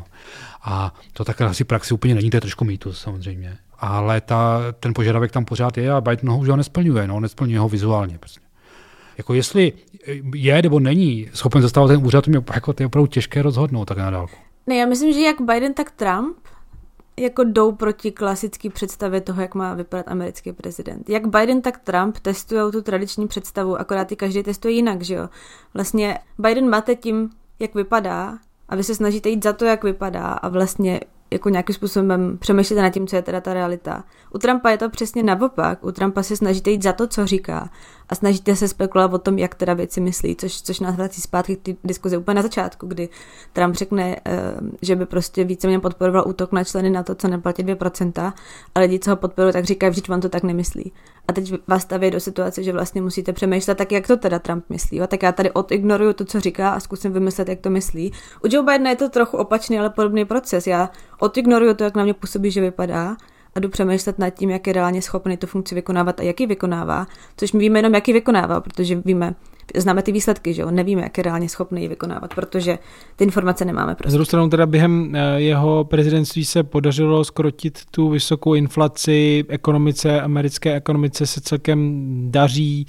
A to tak asi praxi úplně není, to je trošku mýtus samozřejmě. Ale ta, ten požadavek tam pořád je a Biden ho už ho nesplňuje, no, nesplňuje ho vizuálně. Prostě. Jako jestli je nebo není schopen zastávat ten úřad, to mě jako, to je opravdu těžké rozhodnout tak na dálku. Ne, já myslím, že jak Biden, tak Trump jako jdou proti klasické představě toho, jak má vypadat americký prezident. Jak Biden, tak Trump testují tu tradiční představu, akorát i každý testuje jinak, že jo. Vlastně Biden máte tím, jak vypadá a vy se snažíte jít za to, jak vypadá a vlastně jako nějakým způsobem přemýšlíte nad tím, co je teda ta realita. U Trumpa je to přesně naopak. U Trumpa se snažíte jít za to, co říká a snažíte se spekulovat o tom, jak teda věci myslí, což, což nás vrací zpátky k té diskuzi úplně na začátku, kdy Trump řekne, eh, že by prostě víceméně podporoval útok na členy na to, co neplatí 2%, a lidi, co ho podporují, tak říkají, že on to tak nemyslí. A teď vás staví do situace, že vlastně musíte přemýšlet, tak jak to teda Trump myslí. A tak já tady odignoruju to, co říká a zkusím vymyslet, jak to myslí. U Joe Bidena je to trochu opačný, ale podobný proces. Já odignoruju to, jak na mě působí, že vypadá a jdu přemýšlet nad tím, jak je reálně schopný tu funkci vykonávat a jak ji vykonává, což my víme jenom, jak ji vykonává, protože víme, známe ty výsledky, že jo, nevíme, jak je reálně schopný ji vykonávat, protože ty informace nemáme Z prostě. druhou stranu teda během eh, jeho prezidentství se podařilo skrotit tu vysokou inflaci, ekonomice, americké ekonomice se celkem daří.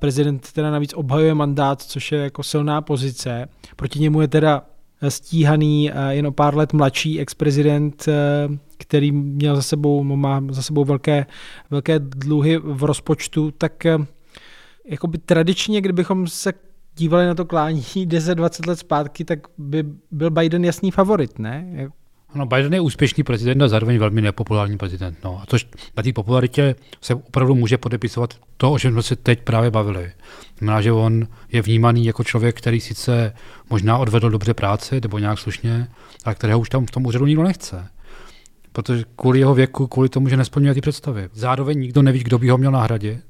Prezident teda navíc obhajuje mandát, což je jako silná pozice. Proti němu je teda stíhaný eh, jen o pár let mladší ex-prezident, eh, který měl za sebou, má za sebou velké, velké dluhy v rozpočtu, tak eh, jakoby tradičně, kdybychom se dívali na to klání (laughs) 10-20 let zpátky, tak by byl Biden jasný favorit, ne? No, Biden je úspěšný prezident a zároveň velmi nepopulární prezident. No. A což na té popularitě se opravdu může podepisovat to, o čem jsme se teď právě bavili. Znamená, že on je vnímaný jako člověk, který sice možná odvedl dobře práci, nebo nějak slušně, ale kterého už tam v tom úřadu nikdo nechce. Protože kvůli jeho věku, kvůli tomu, že nesplňuje ty představy. Zároveň nikdo neví, kdo by ho měl nahradit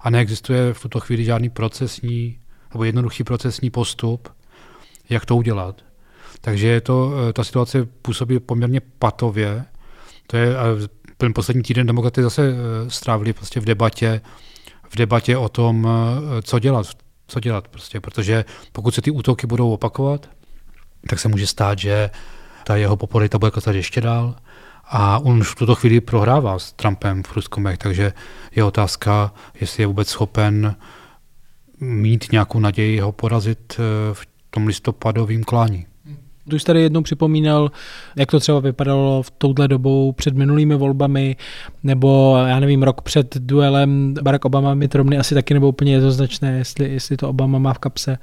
a neexistuje v tuto chvíli žádný procesní nebo jednoduchý procesní postup, jak to udělat. Takže je to, ta situace působí poměrně patově. To je, ten poslední týden demokraty zase strávili prostě v debatě, v debatě o tom, co dělat, co dělat prostě, protože pokud se ty útoky budou opakovat, tak se může stát, že ta jeho popularita bude klesat ještě dál a on už v tuto chvíli prohrává s Trumpem v průzkumech, takže je otázka, jestli je vůbec schopen mít nějakou naději ho porazit v tom listopadovém klání. Tu jsi tady jednou připomínal, jak to třeba vypadalo v touhle dobou před minulými volbami, nebo já nevím, rok před duelem Barack Obama Romney asi taky nebo úplně jednoznačné, jestli, jestli to Obama má v kapse.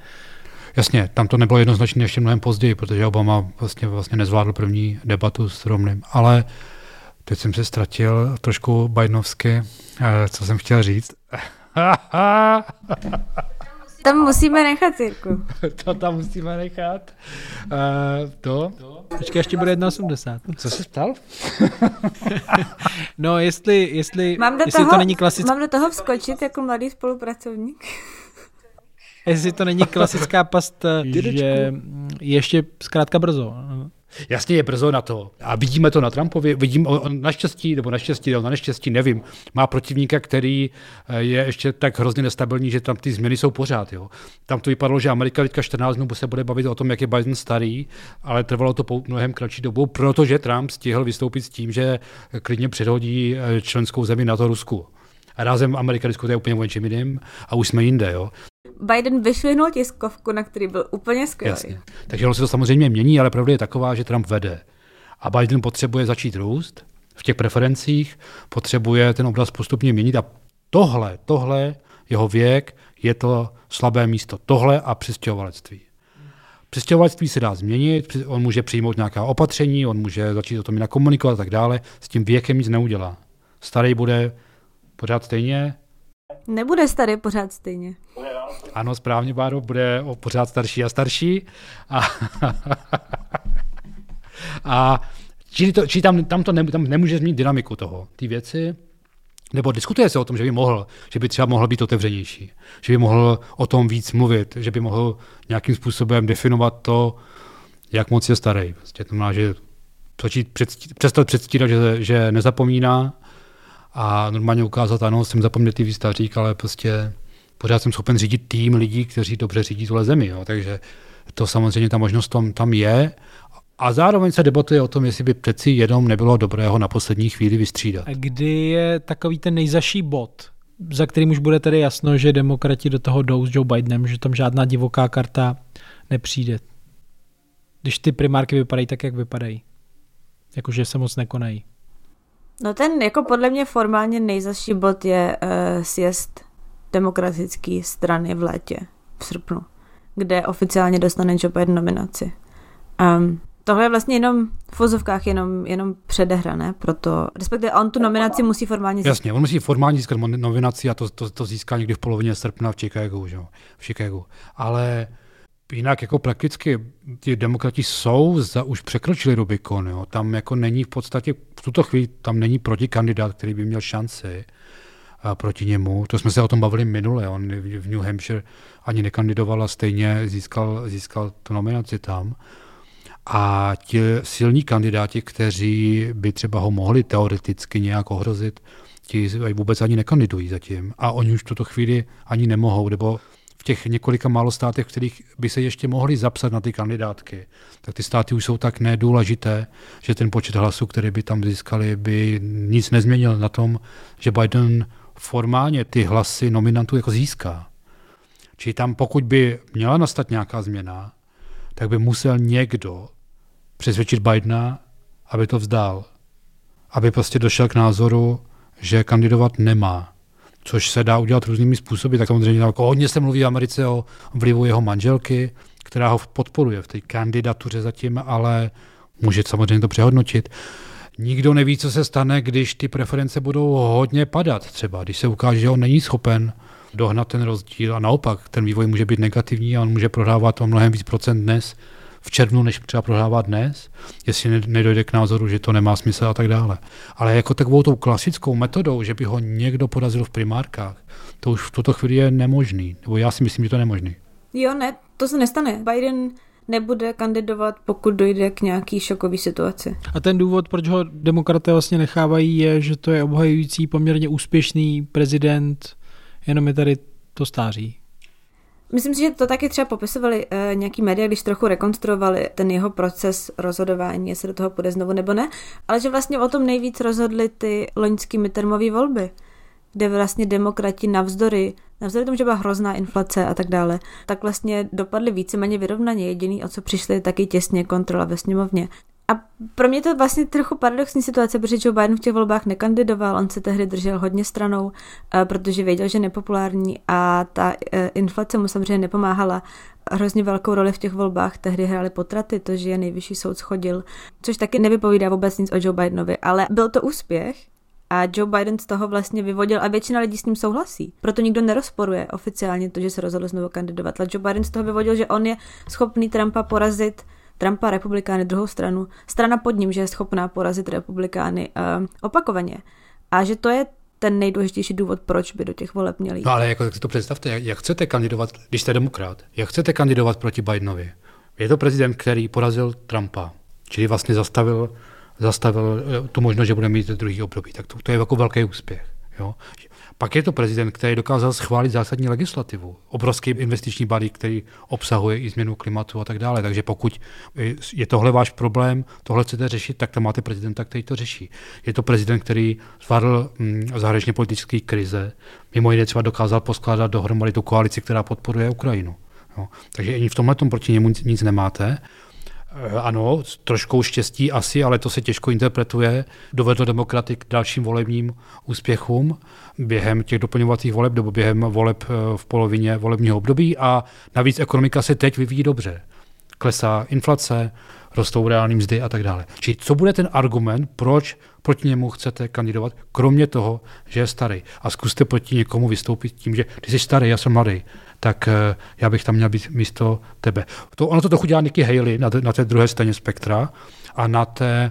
Jasně, tam to nebylo jednoznačné ještě mnohem později, protože Obama vlastně, vlastně nezvládl první debatu s Romneym. Ale teď jsem se ztratil trošku Bidenovsky, eh, co jsem chtěl říct. (laughs) Tam musíme nechat, Jirku. (laughs) to tam musíme nechat. Uh, to? Počkej, ještě bude 1,80. Co jsi ptal? (laughs) no, jestli, jestli, mám do jestli toho, to není klasické... Mám do toho vskočit jako mladý spolupracovník? (laughs) jestli to není klasická past, že ještě zkrátka brzo. Jasně je brzo na to. A vidíme to na Trumpovi, vidím on naštěstí, nebo naštěstí, nebo na neštěstí, nevím, má protivníka, který eh, je ještě tak hrozně nestabilní, že tam ty změny jsou pořád. Jo. Tam to vypadalo, že Amerika teďka 14 dnů se bude bavit o tom, jak je Biden starý, ale trvalo to po mnohem kratší dobu, protože Trump stihl vystoupit s tím, že klidně předhodí eh, členskou zemi na to Rusku. A rázem Amerika diskutuje úplně o něčem jiným a už jsme jinde. Jo. Biden vyšvihnul tiskovku, na který byl úplně skvělý. Jasně. Takže ono se to samozřejmě mění, ale pravda je taková, že Trump vede. A Biden potřebuje začít růst v těch preferencích, potřebuje ten obraz postupně měnit a tohle, tohle, jeho věk, je to slabé místo. Tohle a přistěhovalectví. Přistěhovalectví se dá změnit, on může přijmout nějaká opatření, on může začít o tom jinak komunikovat a tak dále. S tím věkem nic neudělá. Starý bude pořád stejně, Nebude starý pořád stejně. Ano, správně, Báro, bude o pořád starší a starší. A, (laughs) a čili, to, čili tam, tam, to ne, tam nemůže změnit dynamiku toho, ty věci. Nebo diskutuje se o tom, že by mohl, že by třeba mohl být otevřenější, že by mohl o tom víc mluvit, že by mohl nějakým způsobem definovat to, jak moc je starý. Prostě to znamená, že začít předstí, přestat předstírat, že, že nezapomíná, a normálně ukázat, ano, jsem zapomnětý stařík, ale prostě pořád jsem schopen řídit tým lidí, kteří dobře řídí tuhle zemi. Jo. Takže to samozřejmě ta možnost tam, tam je. A zároveň se debatuje o tom, jestli by přeci jenom nebylo dobrého na poslední chvíli vystřídat. A kdy je takový ten nejzaší bod, za kterým už bude tedy jasno, že demokrati do toho jdou s Joe Bidenem, že tam žádná divoká karta nepřijde. Když ty primárky vypadají tak, jak vypadají. Jakože se moc nekonají. No ten jako podle mě formálně nejzaší bod je uh, sjezd demokratické strany v létě, v srpnu, kde oficiálně dostane Joe Biden nominaci. Um, tohle je vlastně jenom v fozovkách jenom, jenom předehrané, proto, respektive on tu nominaci musí formálně získat. Jasně, on musí formálně získat nominaci a to, to, to získá někdy v polovině srpna v Chicagu, že? v Chicagu. Ale jinak jako prakticky ti demokrati jsou, za, už překročili Rubikon, jo. tam jako není v podstatě, v tuto chvíli tam není protikandidát, který by měl šanci proti němu. To jsme se o tom bavili minule, on v New Hampshire ani nekandidoval a stejně získal, získal tu nominaci tam. A ti silní kandidáti, kteří by třeba ho mohli teoreticky nějak ohrozit, ti vůbec ani nekandidují zatím. A oni už v tuto chvíli ani nemohou, nebo těch několika málo státech, v kterých by se ještě mohli zapsat na ty kandidátky, tak ty státy už jsou tak nedůležité, že ten počet hlasů, který by tam získali, by nic nezměnil na tom, že Biden formálně ty hlasy nominantů jako získá. Čili tam, pokud by měla nastat nějaká změna, tak by musel někdo přesvědčit Bidena, aby to vzdál. Aby prostě došel k názoru, že kandidovat nemá což se dá udělat různými způsoby. Tak samozřejmě jako hodně se mluví v Americe o vlivu jeho manželky, která ho podporuje v té kandidatuře zatím, ale může samozřejmě to přehodnotit. Nikdo neví, co se stane, když ty preference budou hodně padat třeba, když se ukáže, že on není schopen dohnat ten rozdíl a naopak ten vývoj může být negativní a on může prohrávat o mnohem víc procent dnes, v červnu, než třeba prohrává dnes, jestli nedojde k názoru, že to nemá smysl a tak dále. Ale jako takovou tou klasickou metodou, že by ho někdo porazil v primárkách, to už v tuto chvíli je nemožný. Nebo já si myslím, že to je nemožný. Jo, ne, to se nestane. Biden nebude kandidovat, pokud dojde k nějaký šokový situaci. A ten důvod, proč ho demokraté vlastně nechávají, je, že to je obhajující poměrně úspěšný prezident, jenom je tady to stáří. Myslím si, že to taky třeba popisovali uh, nějaký média, když trochu rekonstruovali ten jeho proces rozhodování, jestli do toho půjde znovu nebo ne, ale že vlastně o tom nejvíc rozhodly ty loňské midtermové volby. kde vlastně demokrati navzdory, navzdory tomu, že byla hrozná inflace a tak dále, tak vlastně dopadly víceméně vyrovnaně. Jediný, o co přišli, taky těsně kontrola ve sněmovně. A pro mě to vlastně trochu paradoxní situace, protože Joe Biden v těch volbách nekandidoval, on se tehdy držel hodně stranou, eh, protože věděl, že je nepopulární a ta eh, inflace mu samozřejmě nepomáhala. Hrozně velkou roli v těch volbách tehdy hrály potraty, to, že je nejvyšší soud schodil, což taky nevypovídá vůbec nic o Joe Bidenovi, ale byl to úspěch a Joe Biden z toho vlastně vyvodil a většina lidí s ním souhlasí. Proto nikdo nerozporuje oficiálně to, že se rozhodl znovu kandidovat. Ale Joe Biden z toho vyvodil, že on je schopný Trumpa porazit Trumpa republikány druhou stranu, strana pod ním, že je schopná porazit republikány uh, opakovaně. A že to je ten nejdůležitější důvod, proč by do těch voleb měli. No ale jako, tak si to představte, jak, jak chcete kandidovat, když jste demokrat, jak chcete kandidovat proti Bidenovi? Je to prezident, který porazil Trumpa, čili vlastně zastavil, zastavil eh, tu možnost, že bude mít druhý období. Tak to, to je jako velký úspěch. Jo? Pak je to prezident, který dokázal schválit zásadní legislativu. Obrovský investiční balík, který obsahuje i změnu klimatu a tak dále. Takže pokud je tohle váš problém, tohle chcete řešit, tak tam máte prezidenta, který to řeší. Je to prezident, který zvládl mm, zahraničně politické krize. Mimo jiné třeba dokázal poskládat dohromady tu koalici, která podporuje Ukrajinu. Jo. Takže ani v tomhle proti němu nic nemáte. Eh, ano, s troškou štěstí asi, ale to se těžko interpretuje. Dovedlo demokraty k dalším volebním úspěchům během těch doplňovacích voleb nebo během voleb eh, v polovině volebního období a navíc ekonomika se teď vyvíjí dobře. Klesá inflace, rostou reální mzdy a tak dále. Čili co bude ten argument, proč proti němu chcete kandidovat, kromě toho, že je starý. A zkuste proti někomu vystoupit tím, že ty jsi starý, já jsem mladý tak eh, já bych tam měl být místo tebe. To, ono to trochu dělá Nikki Haley na, na té druhé straně spektra a na té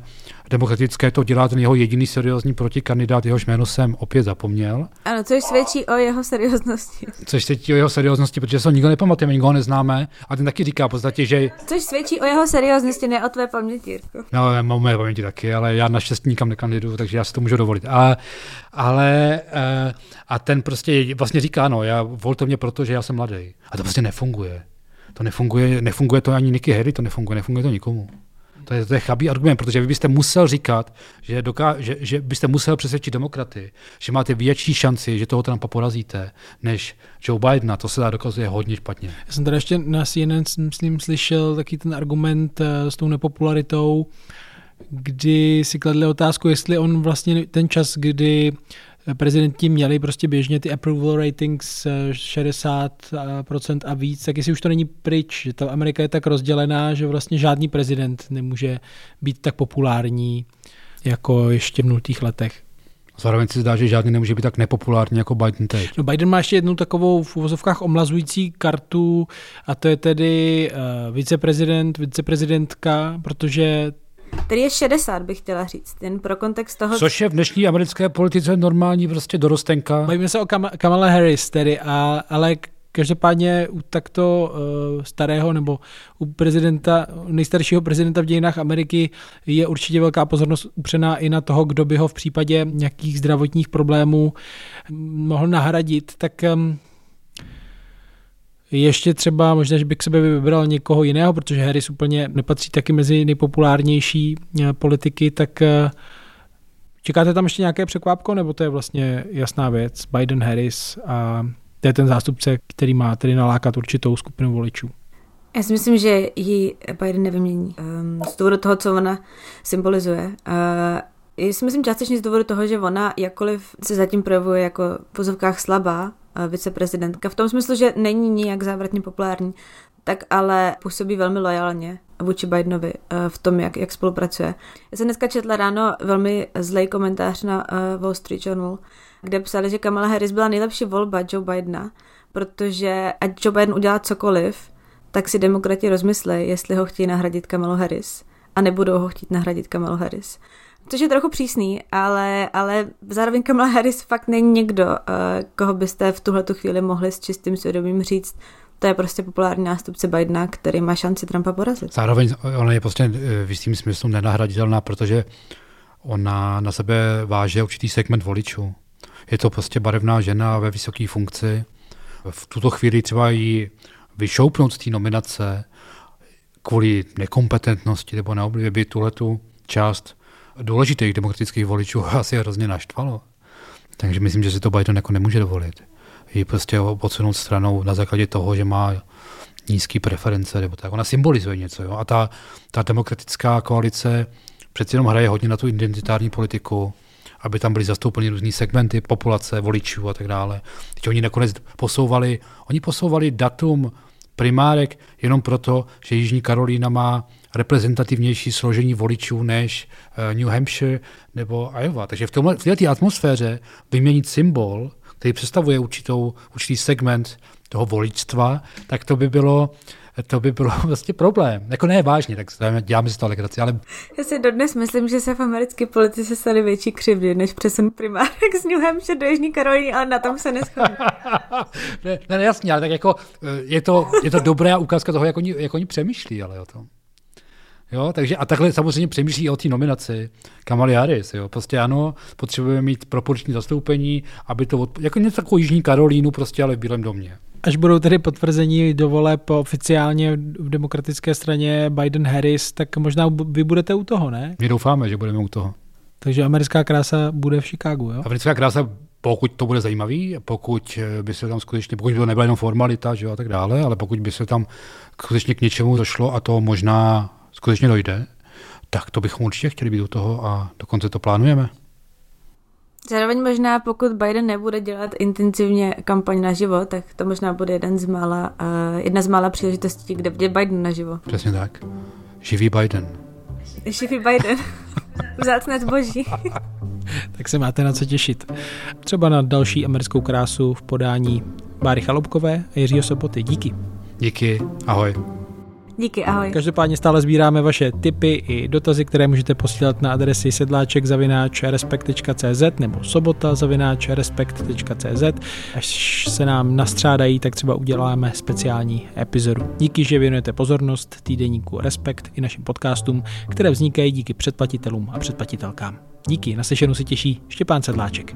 demokratické to dělá ten jeho jediný seriózní protikandidát, jehož jméno jsem opět zapomněl. Ano, což svědčí o jeho serióznosti. Což svědčí o jeho serióznosti, protože se ho nikdo nepamatuje, nikdo ho neznáme a ten taky říká v podstatě, že... Což svědčí o jeho serióznosti, ne o tvé paměti, Jirko. No, mám moje paměti taky, ale já naštěstí nikam nekandiduju, takže já si to můžu dovolit. A, ale eh, a ten prostě vlastně říká, no, já volte mě proto, že já jsem mladý. A to prostě nefunguje. To nefunguje, nefunguje to ani Nicky Harry, to nefunguje, nefunguje to nikomu. To je, to je chabý argument, protože vy byste musel říkat, že, doká, že, že byste musel přesvědčit demokraty, že máte větší šanci, že toho Trumpa porazíte, než Joe Bidena. To se dá dokazuje hodně špatně. Já jsem tady ještě na CNN, myslím, slyšel taky ten argument uh, s tou nepopularitou, kdy si kladli otázku, jestli on vlastně ten čas, kdy prezidenti měli prostě běžně ty approval ratings 60% a víc, tak jestli už to není pryč, že ta Amerika je tak rozdělená, že vlastně žádný prezident nemůže být tak populární jako ještě v nultých letech. Zároveň se zdá, že žádný nemůže být tak nepopulární jako Biden teď. No Biden má ještě jednu takovou v uvozovkách omlazující kartu a to je tedy uh, viceprezident, viceprezidentka, protože který je 60, bych chtěla říct, jen pro kontext toho. Což je v dnešní americké politice normální prostě dorostenka. Bavíme se o Kam- Kamala Harris tedy, a, ale každopádně u takto uh, starého nebo u prezidenta, nejstaršího prezidenta v dějinách Ameriky je určitě velká pozornost upřená i na toho, kdo by ho v případě nějakých zdravotních problémů mohl nahradit. Tak um, ještě třeba možná, že bych sebe vybral někoho jiného, protože Harris úplně nepatří taky mezi nejpopulárnější eh, politiky, tak eh, čekáte tam ještě nějaké překvápko, nebo to je vlastně jasná věc? Biden, Harris a to je ten zástupce, který má tedy nalákat určitou skupinu voličů. Já si myslím, že ji Biden nevymění. Um, z důvodu toho, co ona symbolizuje. Uh, já si myslím částečně z důvodu toho, že ona jakkoliv se zatím projevuje jako v pozovkách slabá, viceprezidentka, v tom smyslu, že není nijak závratně populární, tak ale působí velmi lojálně vůči Bidenovi eh, v tom, jak, jak spolupracuje. Já jsem dneska četla ráno velmi zlej komentář na eh, Wall Street Journal, kde psali, že Kamala Harris byla nejlepší volba Joe Bidena, protože ať Joe Biden udělá cokoliv, tak si demokrati rozmyslej, jestli ho chtějí nahradit Kamalu Harris a nebudou ho chtít nahradit Kamalu Harris. Což je trochu přísný, ale, ale zároveň Kamala Harris fakt není někdo, uh, koho byste v tuhle chvíli mohli s čistým svědomím říct, to je prostě populární nástupce Bidena, který má šanci Trumpa porazit. Zároveň ona je prostě eh, v jistým smyslu nenahraditelná, protože ona na sebe váže určitý segment voličů. Je to prostě barevná žena ve vysoké funkci. V tuto chvíli třeba jí vyšoupnout z té nominace kvůli nekompetentnosti nebo neoblivě by tuhletu část důležitých demokratických voličů (laughs) asi hrozně naštvalo. Takže myslím, že si to Biden jako nemůže dovolit. Ji prostě odsunout stranou na základě toho, že má nízký preference, nebo tak. Ona symbolizuje něco. Jo? A ta, ta demokratická koalice přeci jenom hraje hodně na tu identitární politiku, aby tam byly zastoupeny různý segmenty populace, voličů a tak dále. Teď oni nakonec posouvali, oni posouvali datum primárek jenom proto, že Jižní Karolína má reprezentativnější složení voličů než uh, New Hampshire nebo Iowa. Takže v, tomhle, v této atmosféře vyměnit symbol, který představuje určitou, určitý segment toho voličstva, tak to by bylo to by bylo (laughs) vlastně problém. Jako ne vážně, tak děláme si to legraci, ale... Já si dodnes myslím, že se v americké politice staly větší křivdy, než přesun primárek z New Hampshire do Jižní Karolíny, ale na tom se neschodí. (laughs) ne, ne, jasně, ale tak jako eh, je to, je to dobrá ukázka toho, jak oni, jak oni přemýšlí, ale o tom. Jo, takže a takhle samozřejmě přemýšlí o té nominaci Kamali Harris. Jo. Prostě ano, potřebujeme mít proporční zastoupení, aby to, od, jako něco takovou Jižní Karolínu, prostě ale v Bílém domě. Až budou tedy potvrzení do voleb oficiálně v demokratické straně Biden-Harris, tak možná vy budete u toho, ne? My doufáme, že budeme u toho. Takže americká krása bude v Chicagu, jo? Americká krása, pokud to bude zajímavý, pokud by se tam skutečně, pokud by to nebyla jenom formalita, že jo, a tak dále, ale pokud by se tam skutečně k něčemu došlo a to možná skutečně dojde, tak to bychom určitě chtěli být u toho a dokonce to plánujeme. Zároveň možná, pokud Biden nebude dělat intenzivně kampaň na živo, tak to možná bude jeden z mála, uh, jedna z mála příležitostí, kde bude Biden naživo. Přesně tak. Živý Biden. Živý Biden. (laughs) Vzácné zboží. (laughs) tak se máte na co těšit. Třeba na další americkou krásu v podání Báry Chalupkové a Jiřího Soboty. Díky. Díky. Ahoj. Díky, ahoj. Každopádně stále sbíráme vaše tipy i dotazy, které můžete posílat na adresy sedláček respekt.cz nebo sobota respekt.cz. Až se nám nastřádají, tak třeba uděláme speciální epizodu. Díky, že věnujete pozornost týdeníku Respekt i našim podcastům, které vznikají díky předplatitelům a předplatitelkám. Díky, na slyšenou si těší Štěpán Sedláček.